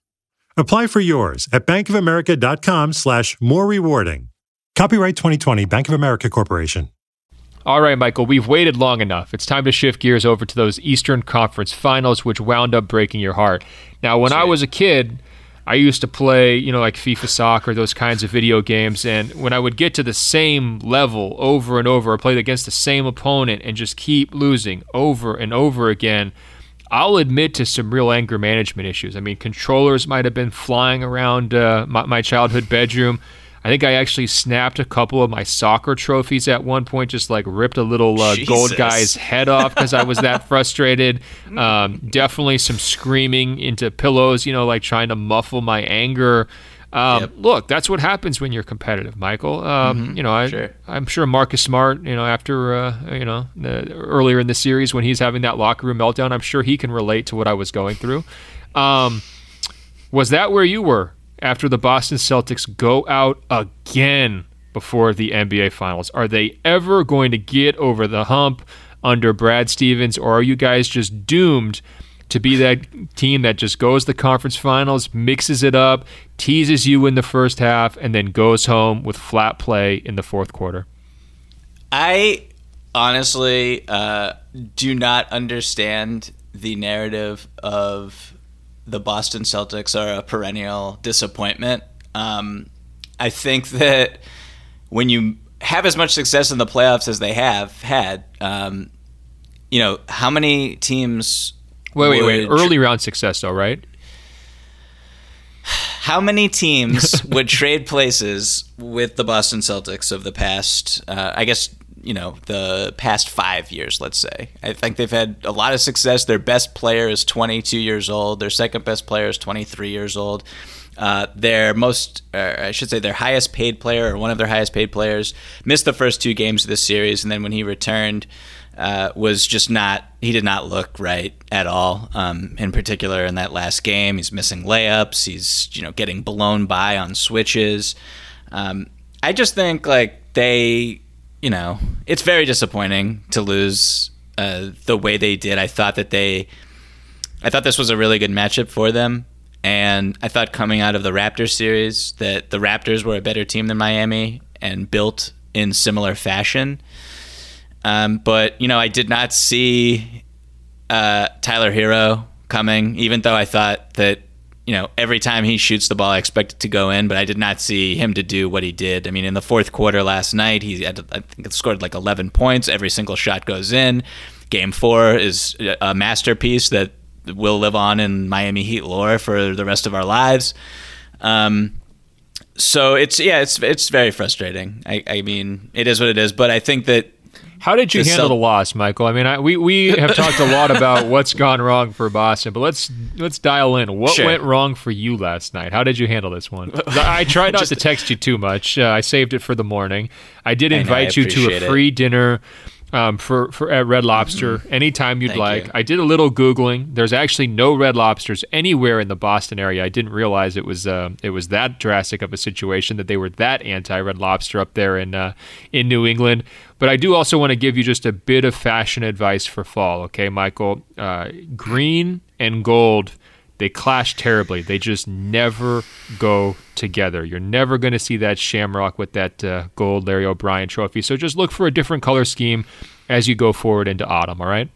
Apply for yours at bankofamerica.com slash more rewarding. Copyright 2020 Bank of America Corporation. All right, Michael, we've waited long enough. It's time to shift gears over to those Eastern Conference finals, which wound up breaking your heart. Now, when I was a kid, I used to play, you know, like FIFA soccer, those kinds of video games. And when I would get to the same level over and over, I played against the same opponent and just keep losing over and over again, I'll admit to some real anger management issues. I mean, controllers might have been flying around uh, my, my childhood bedroom. I think I actually snapped a couple of my soccer trophies at one point, just like ripped a little uh, gold guy's head off because I was that frustrated. Um, definitely some screaming into pillows, you know, like trying to muffle my anger. Um, yep. Look, that's what happens when you're competitive, Michael. Um, mm-hmm. You know, I, sure. I'm sure Marcus Smart. You know, after uh, you know the, earlier in the series when he's having that locker room meltdown, I'm sure he can relate to what I was going through. Um, was that where you were after the Boston Celtics go out again before the NBA Finals? Are they ever going to get over the hump under Brad Stevens, or are you guys just doomed to be that team that just goes the conference finals, mixes it up, teases you in the first half, and then goes home with flat play in the fourth quarter? I honestly uh, do not understand the narrative of the Boston Celtics are a perennial disappointment. Um, I think that when you have as much success in the playoffs as they have had, um, you know, how many teams? Wait, wait, wait. Early round success, though, right? How many teams would trade places with the Boston Celtics of the past? Uh, I guess you know the past five years let's say. I think they've had a lot of success. Their best player is 22 years old. Their second best player is 23 years old. Uh, their most uh, i should say their highest paid player or one of their highest paid players missed the first two games of this series and then when he returned uh, was just not he did not look right at all um, in particular in that last game. He's missing layups. He's you know getting blown by on switches. Um, i just think like they you know, it's very disappointing to lose uh, the way they did. I thought that they, I thought this was a really good matchup for them, and I thought coming out of the Raptors series that the Raptors were a better team than Miami and built in similar fashion. Um, but you know, I did not see uh, Tyler Herro coming, even though I thought that you know, every time he shoots the ball, I expect it to go in, but I did not see him to do what he did. I mean, in the fourth quarter last night, he had, I think, scored like 11 points. Every single shot goes in. Game four is a masterpiece that will live on in Miami Heat lore for the rest of our lives. Um, so it's yeah, it's it's very frustrating. I, I mean, it is what it is, but I think that how did you handle the loss, Michael? I mean, I, we we have talked a lot about what's gone wrong for Boston, but let's let's dial in. What sure. went wrong for you last night? How did you handle this one? I tried not Just, to text you too much. Uh, I saved it for the morning. I did invite know, I you to a free it. dinner um, for for at Red Lobster mm-hmm. anytime you'd Thank like. You. I did a little googling. There's actually no Red Lobsters anywhere in the Boston area. I didn't realize it was uh, it was that drastic of a situation that they were that anti Red Lobster up there in uh, in New England. But I do also want to give you just a bit of fashion advice for fall. Okay, Michael, uh, green and gold they clash terribly. They just never go together. You're never going to see that shamrock with that uh, gold Larry O'Brien trophy. So just look for a different color scheme as you go forward into autumn. All right.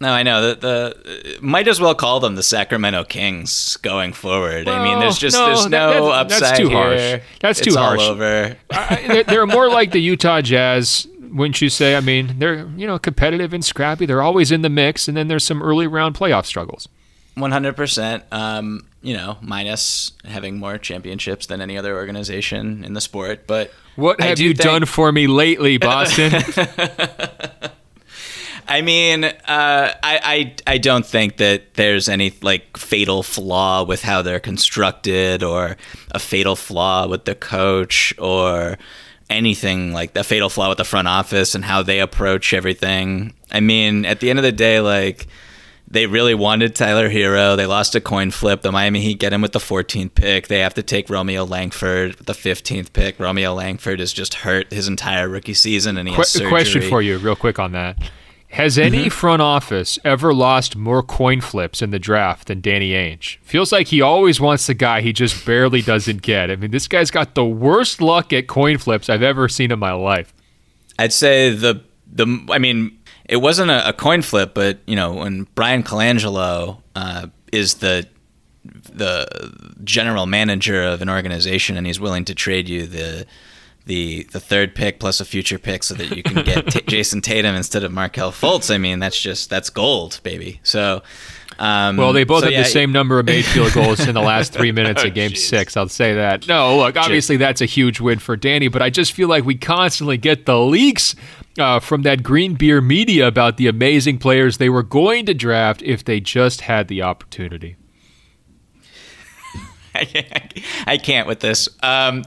No, I know the, the might as well call them the Sacramento Kings going forward. Well, I mean, there's just no, there's no that, that's, upside that's too here. Harsh. That's too it's harsh. All over. I, they're more like the Utah Jazz wouldn't you say? I mean, they're you know competitive and scrappy. They're always in the mix, and then there's some early round playoff struggles. One hundred percent. Um, you know, minus having more championships than any other organization in the sport. But what have you think... done for me lately, Boston? I mean, uh, I, I I don't think that there's any like fatal flaw with how they're constructed, or a fatal flaw with the coach, or anything like the fatal flaw with the front office and how they approach everything. I mean, at the end of the day, like they really wanted Tyler Herro. They lost a coin flip. The Miami Heat get him with the 14th pick. They have to take Romeo Langford with the 15th pick. Romeo Langford is just hurt his entire rookie season, and he Qu- surgery. question for you, real quick on that. Has any Mm-hmm. front office ever lost more coin flips in the draft than Danny Ainge? Feels like he always wants the guy he just barely doesn't get. I mean, this guy's got the worst luck at coin flips I've ever seen in my life. I'd say the the I mean it wasn't a, a coin flip, but you know when Bryan Colangelo uh, is the the general manager of an organization and he's willing to trade you the the the third pick plus a future pick so that you can get t- Jayson Tatum instead of Markelle Fultz. I mean that's just that's gold, baby. So. Um, Well, they both so have yeah, the same number of made field goals in the last three minutes Oh, of game jeez. six. I'll say that. No, look, obviously that's a huge win for Danny, but I just feel like we constantly get the leaks uh, from that green beer media about the amazing players they were going to draft if they just had the opportunity. I can't with this. Um,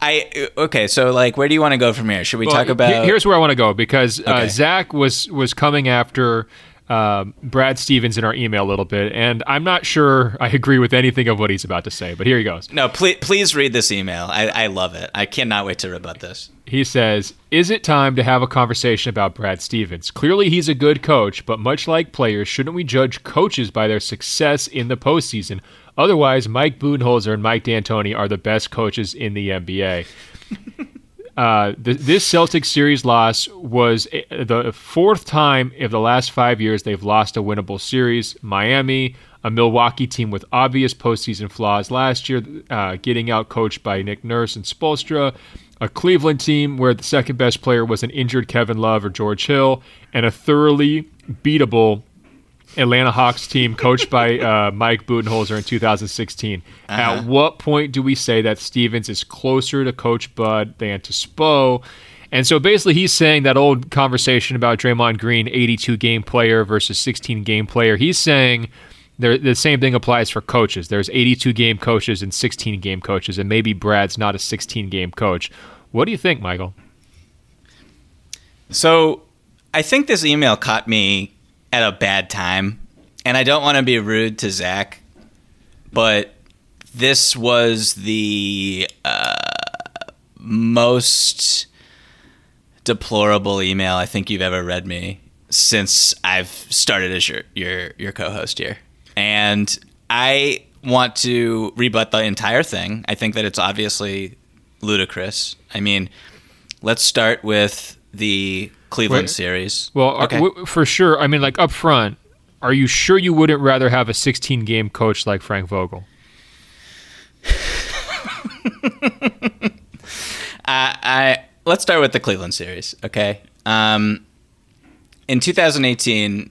I okay. So like, where do you want to go from here? Should we Well, talk about? Here's where I want to go because uh, Zach was was coming after um, Brad Stevens in our email a little bit, and I'm not sure I agree with anything of what he's about to say. But here he goes. No, please, please read this email. I, I love it. I cannot wait to rebut this. He says, Is it time to have a conversation about Brad Stevens? Clearly, he's a good coach, but much like players, shouldn't we judge coaches by their success in the postseason? Otherwise, Mike Budenholzer and Mike D'Antoni are the best coaches in the NBA. Uh, th- this Celtics series loss was uh, the fourth time of the last five years they've lost a winnable series. Miami, a Milwaukee team with obvious postseason flaws last year, uh, getting out coached by Nick Nurse and Spoelstra. A Cleveland team where the second best player was an injured Kevin Love or George Hill, and a thoroughly beatable Atlanta Hawks team coached by uh, Mike Budenholzer in 2016. At what point do we say that Stevens is closer to Coach Bud than to Spo? And so basically, he's saying that old conversation about Draymond Green, 82 game player versus 16 game player. He's saying there, the same thing applies for coaches. There's 82 game coaches and 16 game coaches, and maybe Brad's not a 16 game coach. What do you think, Michael? So, I think this email caught me at a bad time, and I don't want to be rude to Zach, but this was the uh, most deplorable email I think you've ever read me since I've started as your your your co-host here. And I want to rebut the entire thing. I think that it's obviously ludicrous. I mean, let's start with the Cleveland series. Well, uh, okay. w- for sure. I mean, like up front, are you sure you wouldn't rather have a 16 game coach like Frank Vogel? I, I let's start with the Cleveland series, okay? Um, in 2018,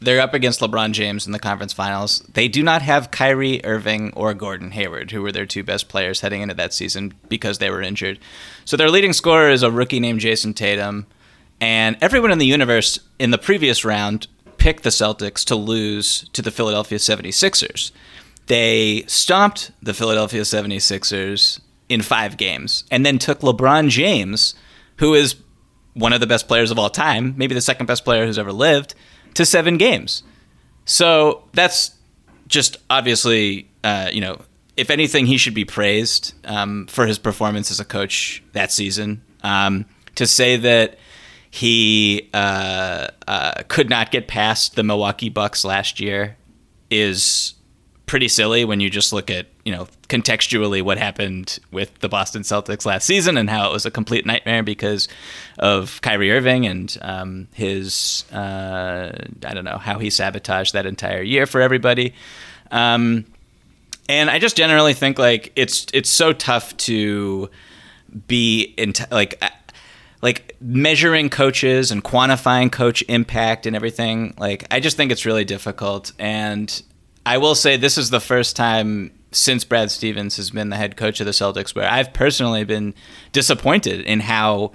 they're up against LeBron James in the conference finals. They do not have Kyrie Irving or Gordon Hayward, who were their two best players heading into that season because they were injured. So their leading scorer is a rookie named Jayson Tatum, and everyone in the universe in the previous round picked the Celtics to lose to the Philadelphia 76ers. They stomped the Philadelphia 76ers in five games and then took LeBron James, who is one of the best players of all time, maybe the second best player who's ever lived, to seven games. So that's just obviously, uh, you know, if anything, he should be praised um, for his performance as a coach that season. Um, to say that he uh, uh, could not get past the Milwaukee Bucks last year is pretty silly when you just look at you know contextually what happened with the Boston Celtics last season and how it was a complete nightmare because of Kyrie Irving and um, his uh, I don't know how he sabotaged that entire year for everybody. Um, and I just generally think like it's it's so tough to be in like uh, like measuring coaches and quantifying coach impact and everything like i just think it's really difficult and i will say this is the first time since brad stevens has been the head coach of the celtics where i've personally been disappointed in how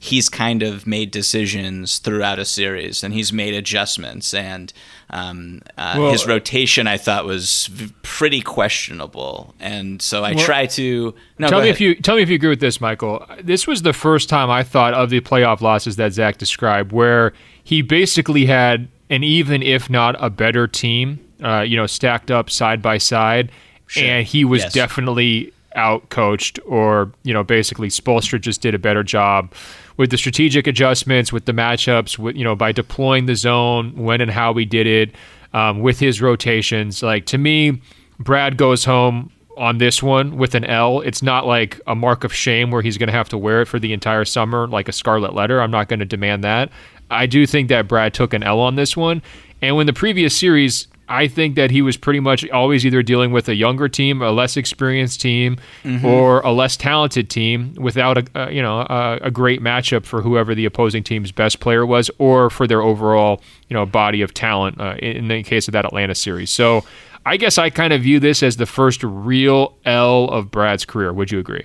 he's kind of made decisions throughout a series and he's made adjustments and um, uh, Well- his rotation I thought was v- pretty questionable and so I Well, try to no tell me ahead. if you tell me if you agree with this, Michael. This was the first time I thought of the playoff losses that Zach described, where he basically had an even, if not a better team, uh, you know, stacked up side by side, and he was Yes. definitely out coached, or you know, basically Spoelstra just did a better job with the strategic adjustments, with the matchups, with you know, by deploying the zone when and how we did it, um, with his rotations. Like to me, Brad goes home on this one with an L. It's not like a mark of shame where he's going to have to wear it for the entire summer like a scarlet letter. I'm not going to demand that. I do think that Brad took an L on this one. And when the previous series, I think that he was pretty much always either dealing with a younger team, a less experienced team, or a less talented team without a, you know a, a great matchup for whoever the opposing team's best player was, or for their overall you know body of talent. Uh, in, in the case of that Atlanta series, so I guess I kind of view this as the first real L of Brad's career. Would you agree?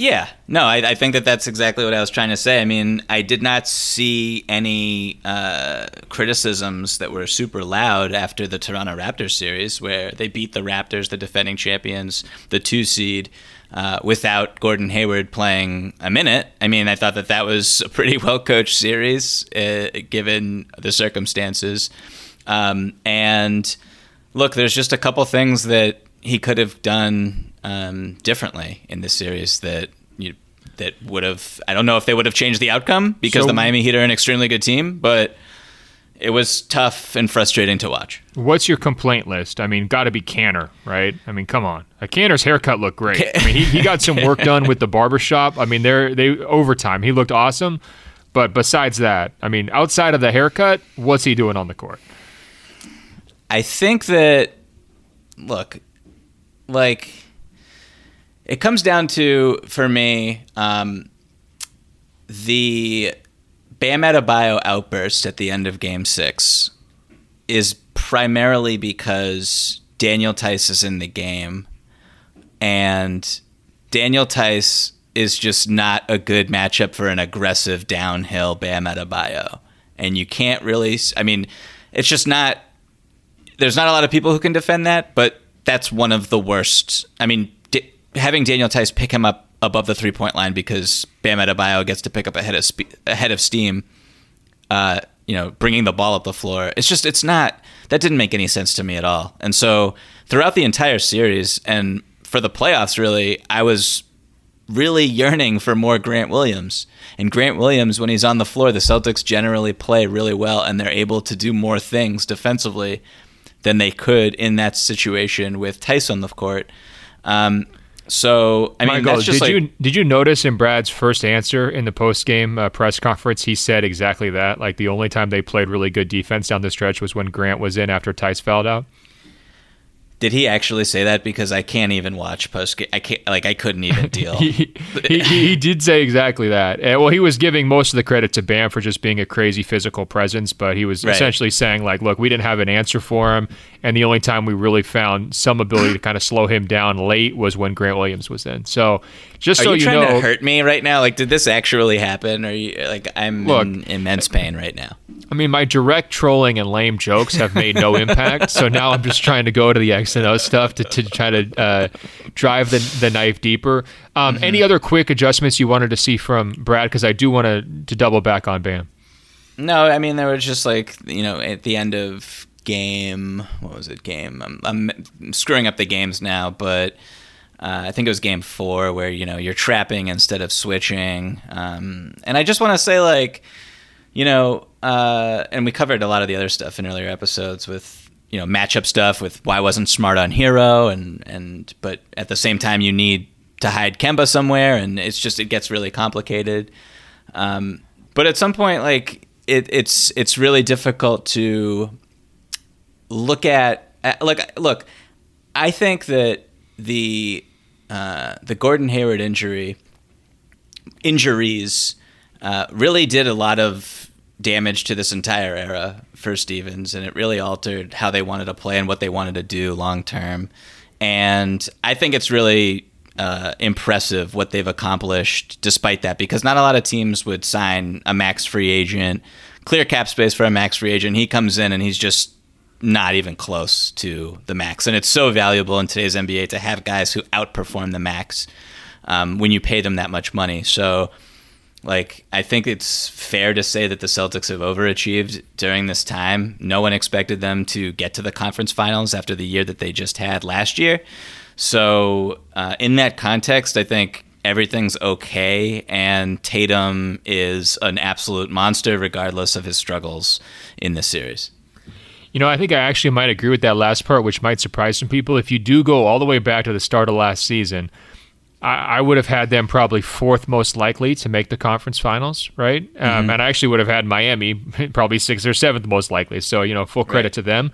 Yeah, no, I, I think that that's exactly what I was trying to say. I mean, I did not see any uh, criticisms that were super loud after the Toronto Raptors series, where they beat the Raptors, the defending champions, the two seed, uh, without Gordon Hayward playing a minute. I mean, I thought that that was a pretty well coached series, uh, given the circumstances. Um, and look, there's just a couple things that he could have done um, differently in this series that you that would have. I don't know if they would have changed the outcome because So- the Miami Heat are an extremely good team, but it was tough and frustrating to watch. What's your complaint list? I mean, got to be Kanter, right? I mean, come on. A Kanter's haircut looked great. I mean, he, he got some work done with the barbershop. I mean, they're, they overtime. He looked awesome. But besides that, I mean, outside of the haircut, what's he doing on the court? I think that look, like it comes down to for me um, the Bam Adebayo outburst at the end of Game Six is primarily because Daniel Theis is in the game, and Daniel Theis is just not a good matchup for an aggressive downhill Bam Adebayo, and you can't really. I mean, it's just not there's not a lot of people who can defend that, but that's one of the worst. I mean, having Daniel Theis pick him up above the three point line because Bam Adebayo gets to pick up ahead of spe- ahead of steam. Uh, you know, bringing the ball up the floor. It's just it's not that didn't make any sense to me at all. And so throughout the entire series and for the playoffs, really, I was really yearning for more Grant Williams. And Grant Williams, when he's on the floor, the Celtics generally play really well and they're able to do more things defensively than they could in that situation with Theis on the court. Um, so I mean, Michael, that's just did like you did you notice in Brad's first answer in the post game uh, press conference, he said exactly that. Like the only time they played really good defense down the stretch was when Grant was in after Theis fouled out. did he actually say that? Because I can't even watch post. I can't like I couldn't even deal. he, he, he did say exactly that. Uh, well, he was giving most of the credit to Bam for just being a crazy physical presence, but he was Right. essentially saying like, look, we didn't have an answer for him, and the only time we really found some ability to kind of slow him down late was when Grant Williams was in. So, just Are so you you, trying know, to hurt me right now? Like, did this actually happen? Or you like I'm Look. in immense pain right now? I mean, my direct trolling and lame jokes have made no impact. So now I'm just trying to go to the X and O stuff to, to try to uh, drive the, the knife deeper. Um, Mm-hmm. Any other quick adjustments you wanted to see from Brad? Because I do want to to double back on Bam. No, I mean there was just like you know at the end of game, what was it? Game. I'm, I'm screwing up the games now, but uh, I think it was game four where you know you're trapping instead of switching. Um, and I just want to say like, you know, uh, and we covered a lot of the other stuff in earlier episodes with you know matchup stuff with why wasn't smart on Herro and and but at the same time you need to hide Kemba somewhere and it's just it gets really complicated. Um, but at some point, like it, it's it's really difficult to look at. uh, Look, look. I think that the uh, the Gordon Hayward injury injuries uh, really did a lot of damage to this entire era for Stevens, and it really altered how they wanted to play and what they wanted to do long term. And I think it's really uh, impressive what they've accomplished despite that because not a lot of teams would sign a max free agent, clear cap space for a max free agent. He comes in and he's just not even close to the max. And it's so valuable in today's NBA to have guys who outperform the max um, when you pay them that much money. So, like, I think it's fair to say that the Celtics have overachieved during this time. No one expected them to get to the conference finals after the year that they just had last year. So, uh, in that context, I think everything's okay, and Tatum is an absolute monster, regardless of his struggles in this series. You know, I think I actually might agree with that last part, which might surprise some people. If you do go all the way back to the start of last season, I, I would have had them probably fourth most likely to make the conference finals, right? Um, mm-hmm. Um, and I actually would have had Miami probably sixth or seventh most likely. So, you know, full credit right. to them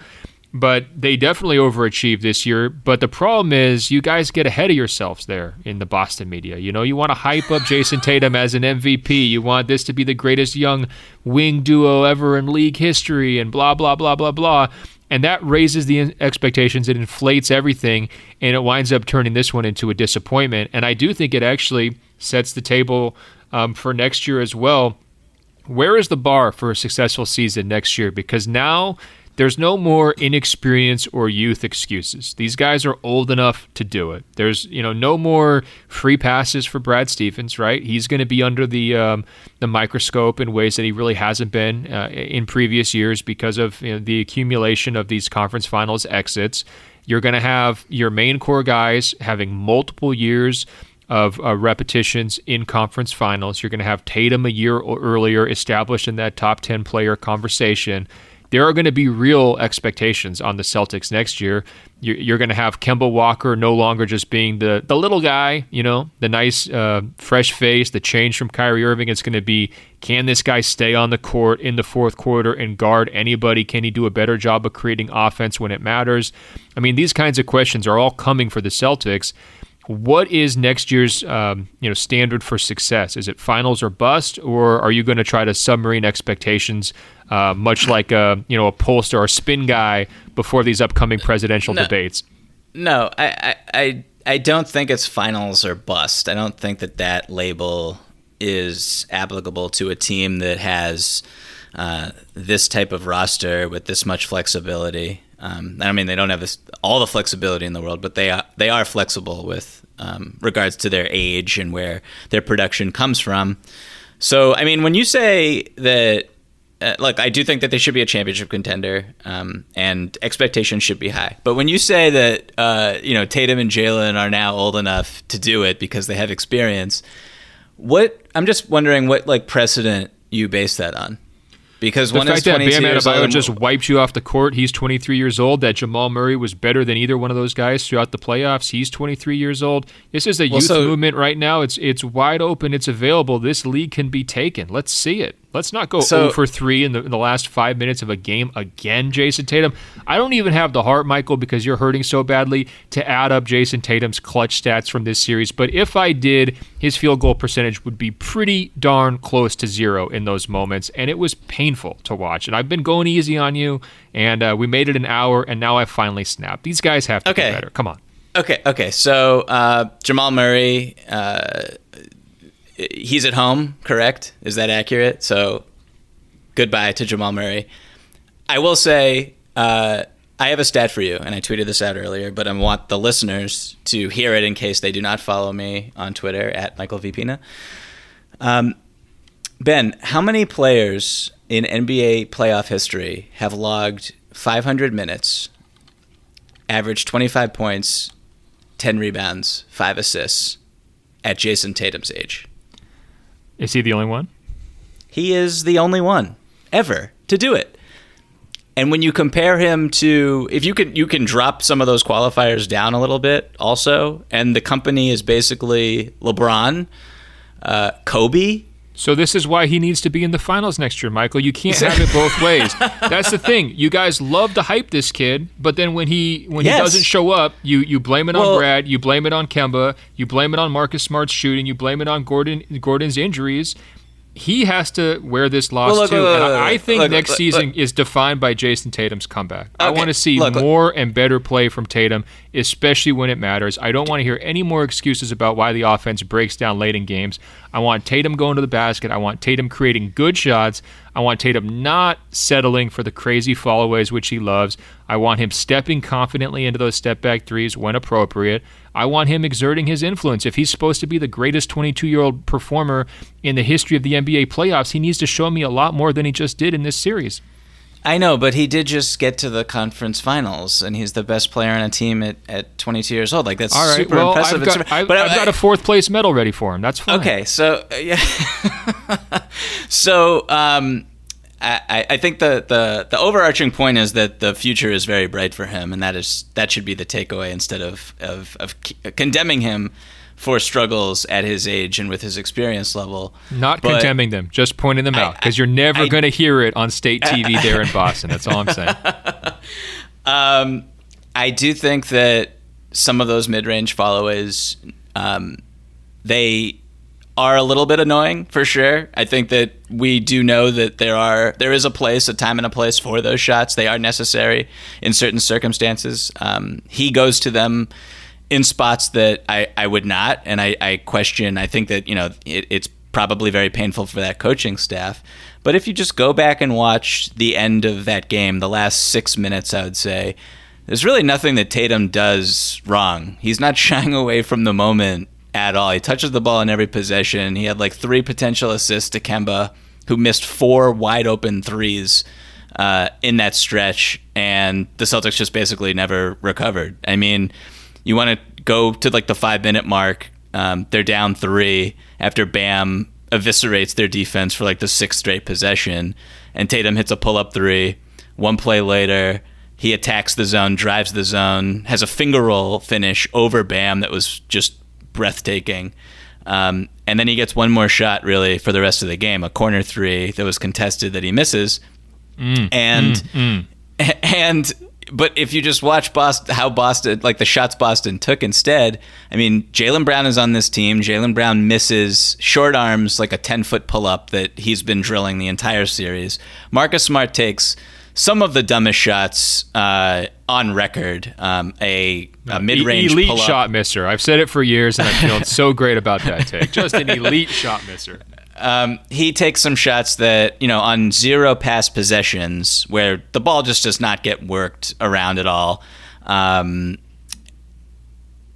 but they definitely overachieved this year. But the problem is, you guys get ahead of yourselves there in the Boston media. You know, you want to hype up Jayson Tatum as an MVP. You want this to be the greatest young wing duo ever in league history, and blah, blah, blah, blah, blah. And that raises the expectations. It inflates everything, and it winds up turning this one into a disappointment. And I do think it actually sets the table um, for next year as well. Where is the bar for a successful season next year? Because now there's no more inexperience or youth excuses. These guys are old enough to do it. There's, you know, no more free passes for Brad Stevens, right? He's going to be under the um, the microscope in ways that he really hasn't been uh, in previous years because of you know, the accumulation of these conference finals exits. You're going to have your main core guys having multiple years of uh, repetitions in conference finals. You're going to have Tatum a year earlier established in that top 10 player conversation there are going to be real expectations on the Celtics next year. You're, you're going to have Kemba Walker no longer just being the, the little guy, you know, the nice, uh, fresh face, the change from Kyrie Irving. It's going to be can this guy stay on the court in the fourth quarter and guard anybody? Can he do a better job of creating offense when it matters? I mean, these kinds of questions are all coming for the Celtics what is next year's um, you know standard for success? Is it finals or bust, or are you going to try to submarine expectations, uh, much like a you know a pollster or spin guy before these upcoming presidential no, debates? No, I, I I don't think it's finals or bust. I don't think that that label is applicable to a team that has uh, this type of roster with this much flexibility. Um, I mean, they don't have this, all the flexibility in the world, but they are, they are flexible with um, regards to their age and where their production comes from. So, I mean, when you say that, uh, look, I do think that they should be a championship contender, um, and expectations should be high. But when you say that, uh, you know, Tatum and Jaylen are now old enough to do it because they have experience, what I'm just wondering what like precedent you base that on. Because the one fact is that Bam Adebayo just wiped you off the court, he's 23 years old. That Jamal Murray was better than either one of those guys throughout the playoffs. He's 23 years old. This is a well, youth so, movement right now. It's it's wide open. It's available. This league can be taken. Let's see it. Let's not go so, 0 for 3 in the, in the last five minutes of a game again, Jayson Tatum. I don't even have the heart, Michael, because you're hurting so badly, to add up Jayson Tatum's clutch stats from this series. But if I did, his field goal percentage would be pretty darn close to zero in those moments. And it was painful to watch. And I've been going easy on you, and uh, we made it an hour, and now I finally snapped. These guys have to okay. better. Come on. Okay, okay. So uh, Jamal Murray. Uh, he's at home, correct? Is that accurate? So goodbye to Jamal Murray. I will say, uh, I have a stat for you, and I tweeted this out earlier, but I want the listeners to hear it in case they do not follow me on Twitter at Michael Vipina. Um, ben, how many players in NBA playoff history have logged 500 minutes, averaged 25 points, 10 rebounds, 5 assists at Jayson Tatum's age? Is he the only one? He is the only one ever to do it. And when you compare him to if you can you can drop some of those qualifiers down a little bit also and the company is basically LeBron, uh, Kobe, so this is why he needs to be in the finals next year, Michael. You can't have it both ways. That's the thing. You guys love to hype this kid, but then when he when yes. he doesn't show up, you you blame it well, on Brad, you blame it on Kemba, you blame it on Marcus Smart's shooting, you blame it on Gordon Gordon's injuries. He has to wear this loss well, look, too. Look, look, and I think next season is defined by Jayson Tatum's comeback. Okay. I want to see more and better play from Tatum especially when it matters. I don't want to hear any more excuses about why the offense breaks down late in games. I want Tatum going to the basket. I want Tatum creating good shots. I want Tatum not settling for the crazy fallaways, which he loves. I want him stepping confidently into those step back threes when appropriate. I want him exerting his influence. If he's supposed to be the greatest 22 year old performer in the history of the NBA playoffs, he needs to show me a lot more than he just did in this series. I know, but he did just get to the conference finals, and he's the best player on a team at, at 22 years old. Like that's All right, super well, impressive. I've got, It's- I've, but I've I- got a fourth place medal ready for him. That's fine. Okay, so yeah, so um, I, I- think the, the the overarching point is that the future is very bright for him, and that is that should be the takeaway instead of of, of condemning him for struggles at his age and with his experience level. Not But- condemning them, just pointing them out because you're never going to hear it on state TV there in Boston. That's all I'm saying. Um, I do think that some of those mid-range fallaways, um, they are a little bit annoying for sure. I think that we do know that there are there is a place, a time and a place for those shots. They are necessary in certain circumstances. Um, he goes to them in spots that I, I would not, and I, I question. I think that you know it, it's probably very painful for that coaching staff. But if you just go back and watch the end of that game, the last six minutes, I would say there's really nothing that Tatum does wrong. He's not shying away from the moment at all. He touches the ball in every possession. He had like three potential assists to Kemba, who missed four wide open threes uh, in that stretch, and the Celtics just basically never recovered. I mean, you want to go to like the five minute mark. Um, they're down three after Bam eviscerates their defense for like the sixth straight possession, and Tatum hits a pull up three. One play later, he attacks the zone, drives the zone, has a finger roll finish over Bam that was just breathtaking. Um, and then he gets one more shot really for the rest of the game, a corner three that was contested that he misses. and and but if you just watch Boston, how Boston, like the shots Boston took instead, I mean, Jaylen Brown is on this team. Jaylen Brown misses short arms, like a 10 foot pull up that he's been drilling the entire series. Marcus Smart takes some of the dumbest shots uh, on record. Um, a, a mid range elite pull up. shot misser. I've said it for years, and I'm feeling so great about that take. Just an elite shot misser. Um, he takes some shots that you know on zero pass possessions where the ball just does not get worked around at all. Um,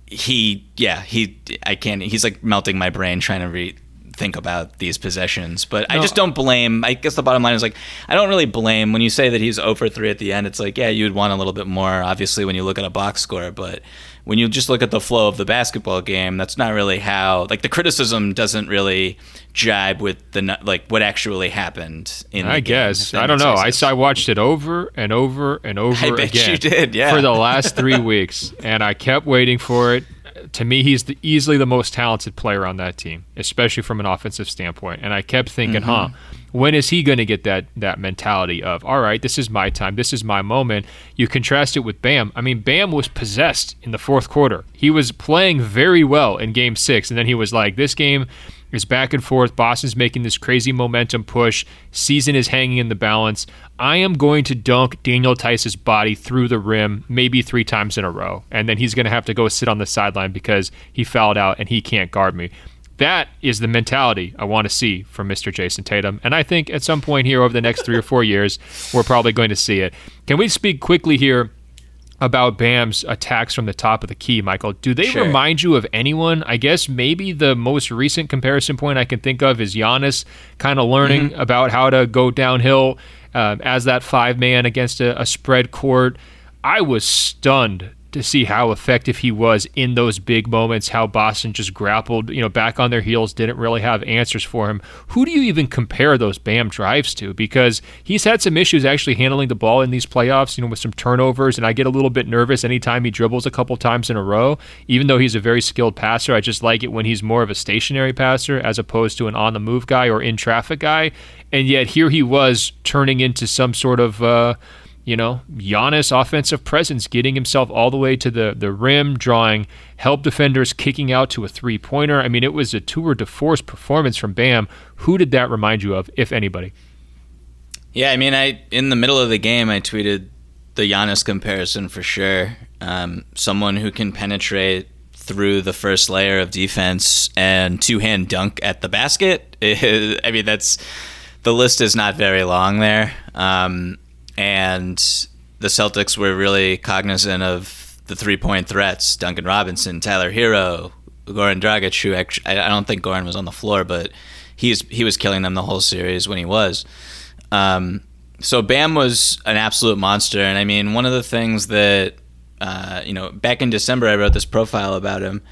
he, yeah, he, I can't. He's like melting my brain trying to re- think about these possessions. But I just don't blame. I guess the bottom line is like I don't really blame when you say that he's over three at the end. It's like yeah, you'd want a little bit more. Obviously, when you look at a box score, but when you just look at the flow of the basketball game, that's not really how. Like the criticism doesn't really jibe with the like what actually happened in. I guess that I don't know. I saw, I watched it over and over and over I bet again. you did, yeah. for the last three weeks, and I kept waiting for it. To me, he's the, easily the most talented player on that team, especially from an offensive standpoint. And I kept thinking, huh, Mm-hmm. when is he going to get that that mentality of, all right, this is my time, this is my moment? You contrast it with Bam. I mean, Bam was possessed in the fourth quarter. He was playing very well in Game Six, and then he was like, this game is back and forth. Boston's making this crazy momentum push. Season is hanging in the balance. I am going to dunk Daniel Theis's body through the rim maybe three times in a row. And then he's going to have to go sit on the sideline because he fouled out and he can't guard me. That is the mentality I want to see from Mr. Jayson Tatum. And I think at some point here over the next three or four years, we're probably going to see it. Can we speak quickly here about Bam's attacks from the top of the key, Michael? Do they Sure. remind you of anyone? I guess maybe the most recent comparison point I can think of is Giannis kind of learning Mm-hmm. about how to go downhill um, as that five man against a, a spread court. I was stunned to see how effective he was in those big moments, how Boston just grappled, you know, back on their heels, didn't really have answers for him. Who do you even compare those Bam drives to? Because he's had some issues actually handling the ball in these playoffs, you know, with some turnovers, and I get a little bit nervous anytime he dribbles a couple times in a row. Even though he's a very skilled passer, I just like it when he's more of a stationary passer as opposed to an on the move guy or in traffic guy. And yet here he was turning into some sort of uh you know, Giannis offensive presence, getting himself all the way to the, the rim, drawing help defenders, kicking out to a three pointer. I mean, it was a tour de force performance from Bam. Who did that remind you of, if anybody? Yeah, I mean, I in the middle of the game, I tweeted the Giannis comparison for sure. Um, someone who can penetrate through the first layer of defense and two hand dunk at the basket. I mean, that's the list is not very long there. Um, and the Celtics were really cognizant of the three point threats Duncan Robinson, Tyler Herro, Goran Dragic, who actually, I don't think Goran was on the floor, but he's, he was killing them the whole series when he was. Um, so Bam was an absolute monster. And I mean, one of the things that, uh, you know, back in December, I wrote this profile about him.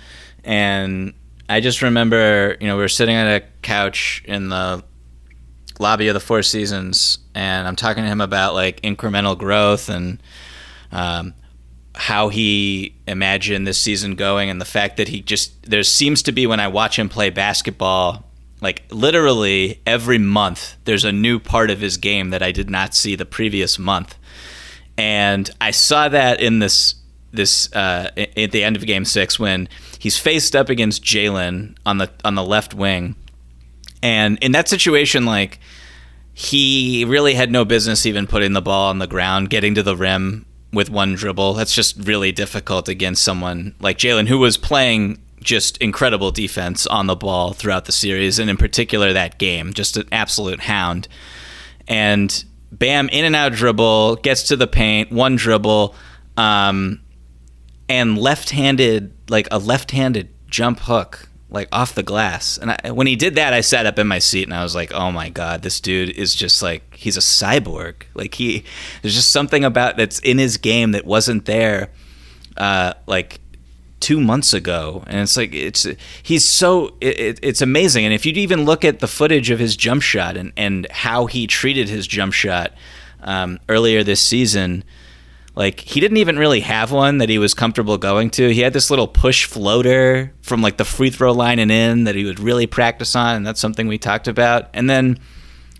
And I just remember, you know, we were sitting on a couch in the lobby of the Four Seasons, and I'm talking to him about like incremental growth and um, how he imagined this season going, and the fact that he just there seems to be when I watch him play basketball, like literally every month there's a new part of his game that I did not see the previous month, and I saw that in this this uh, at the end of Game Six when he's faced up against Jaylen on the on the left wing and in that situation, like he really had no business even putting the ball on the ground, getting to the rim with one dribble. That's just really difficult against someone like Jaylen, who was playing just incredible defense on the ball throughout the series, and in particular that game, just an absolute hound. And Bam, in and out dribble, gets to the paint, one dribble, um, and left-handed, like a left-handed jump hook like off the glass. And I, when he did that, I sat up in my seat and I was like, "Oh my god, this dude is just like he's a cyborg. Like he, there's just something about that's in his game that wasn't there, uh, like two months ago. And it's like it's he's so it, it's amazing. And if you even look at the footage of his jump shot and and how he treated his jump shot um, earlier this season like he didn't even really have one that he was comfortable going to. He had this little push floater from like the free throw line and in that he would really practice on, and that's something we talked about. And then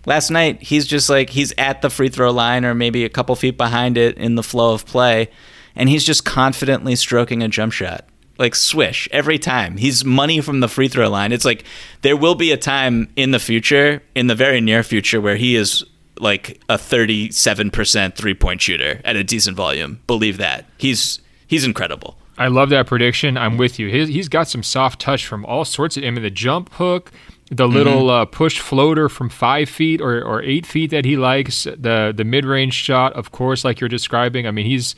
last night he's just like he's at the free throw line or maybe a couple feet behind it in the flow of play, and he's just confidently stroking a jump shot. Like swish every time. He's money from the free throw line. It's like there will be a time in the future, in the very near future, where he is like a 37% three-point shooter at a decent volume. Believe that. He's he's incredible. I love that prediction. I'm with you. His, he's got some soft touch from all sorts of. I mean, the jump hook, the little mm-hmm. uh, push floater from five feet or, or eight feet that he likes, the the mid range shot, of course, like you're describing. I mean, he's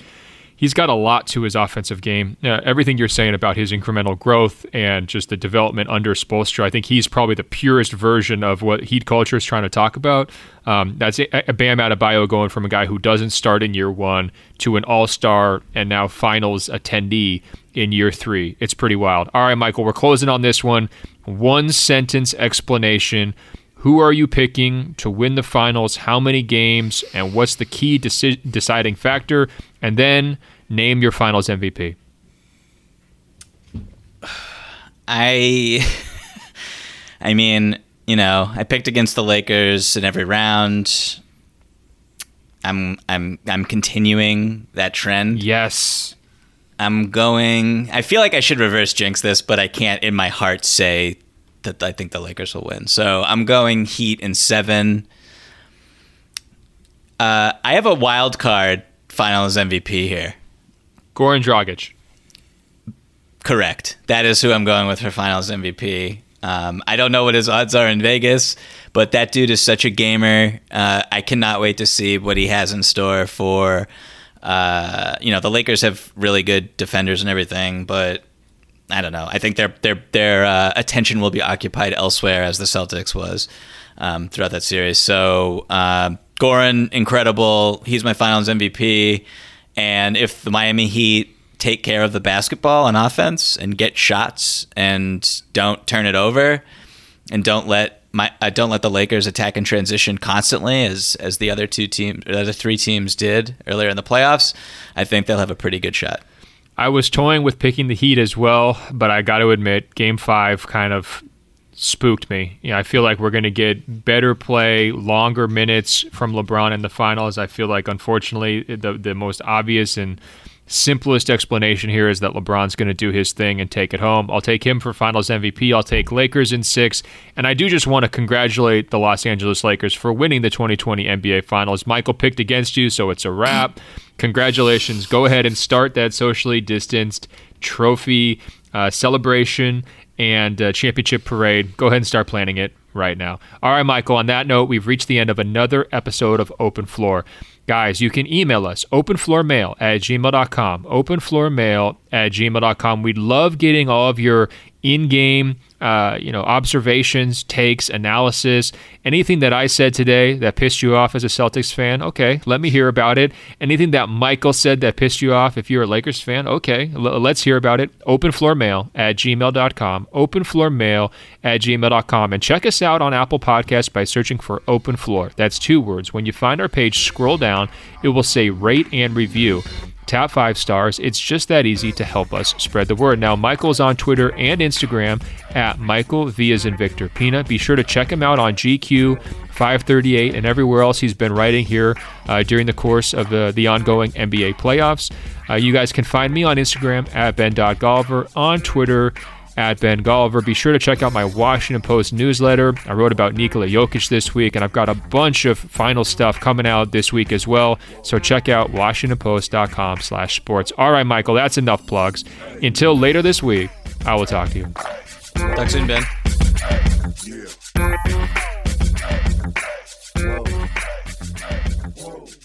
he's got a lot to his offensive game. Uh, everything you're saying about his incremental growth and just the development under Spoelstra, I think he's probably the purest version of what Heat culture is trying to talk about. Um, that's a, a Bam Adebayo going from a guy who doesn't start in year one to an All Star and now Finals attendee in year three. It's pretty wild. All right, Michael, we're closing on this one. One sentence explanation. Who are you picking to win the finals? How many games? And what's the key deci- deciding factor? And then name your finals MVP. I I mean, you know, I picked against the Lakers in every round. I'm I'm I'm continuing that trend. Yes. I'm going I feel like I should reverse jinx this, but I can't in my heart say that I think the Lakers will win. So I'm going Heat in 7. Uh, I have a wild card finals MVP here. Goran Dragic. Correct. That is who I'm going with for Finals MVP. Um, I don't know what his odds are in Vegas, but that dude is such a gamer. Uh, I cannot wait to see what he has in store for. Uh, you know, the Lakers have really good defenders and everything, but I don't know. I think their their their uh, attention will be occupied elsewhere, as the Celtics was um, throughout that series. So, uh, Goran, incredible. He's my Finals MVP. And if the Miami Heat take care of the basketball on offense and get shots and don't turn it over and don't let my uh, don't let the Lakers attack and transition constantly as as the other two teams the other three teams did earlier in the playoffs, I think they'll have a pretty good shot. I was toying with picking the Heat as well, but I got to admit, Game Five kind of spooked me. You know, I feel like we're going to get better play, longer minutes from LeBron in the finals. I feel like, unfortunately, the the most obvious and simplest explanation here is that LeBron's going to do his thing and take it home. I'll take him for finals MVP. I'll take Lakers in six. And I do just want to congratulate the Los Angeles Lakers for winning the 2020 NBA Finals. Michael picked against you, so it's a wrap. Congratulations. Go ahead and start that socially distanced trophy uh, celebration and uh, championship parade. Go ahead and start planning it right now. All right, Michael, on that note, we've reached the end of another episode of Open Floor. Guys, you can email us, openfloormail at gmail.com, openfloormail at gmail.com. We'd love getting all of your in-game uh, you know, observations, takes, analysis, anything that I said today that pissed you off as a Celtics fan, okay, let me hear about it. Anything that Michael said that pissed you off if you're a Lakers fan, okay, l- let's hear about it. Openfloormail at gmail.com, openfloormail at gmail.com. And check us out on Apple Podcasts by searching for Open Floor. That's two words. When you find our page, scroll down, it will say rate and review tap five stars. It's just that easy to help us spread the word. Now, Michael's on Twitter and Instagram at Michael Vias and Victor Pina. Be sure to check him out on GQ 538 and everywhere else he's been writing here uh, during the course of the, the ongoing NBA playoffs. Uh, you guys can find me on Instagram at Ben.Golliver, on Twitter at Ben Golliver. Be sure to check out my Washington Post newsletter. I wrote about Nikola Jokic this week, and I've got a bunch of final stuff coming out this week as well. So check out WashingtonPost.com slash sports. All right, Michael, that's enough plugs. Until later this week, I will talk to you. Talk soon, Ben.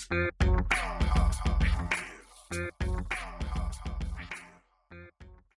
Yeah.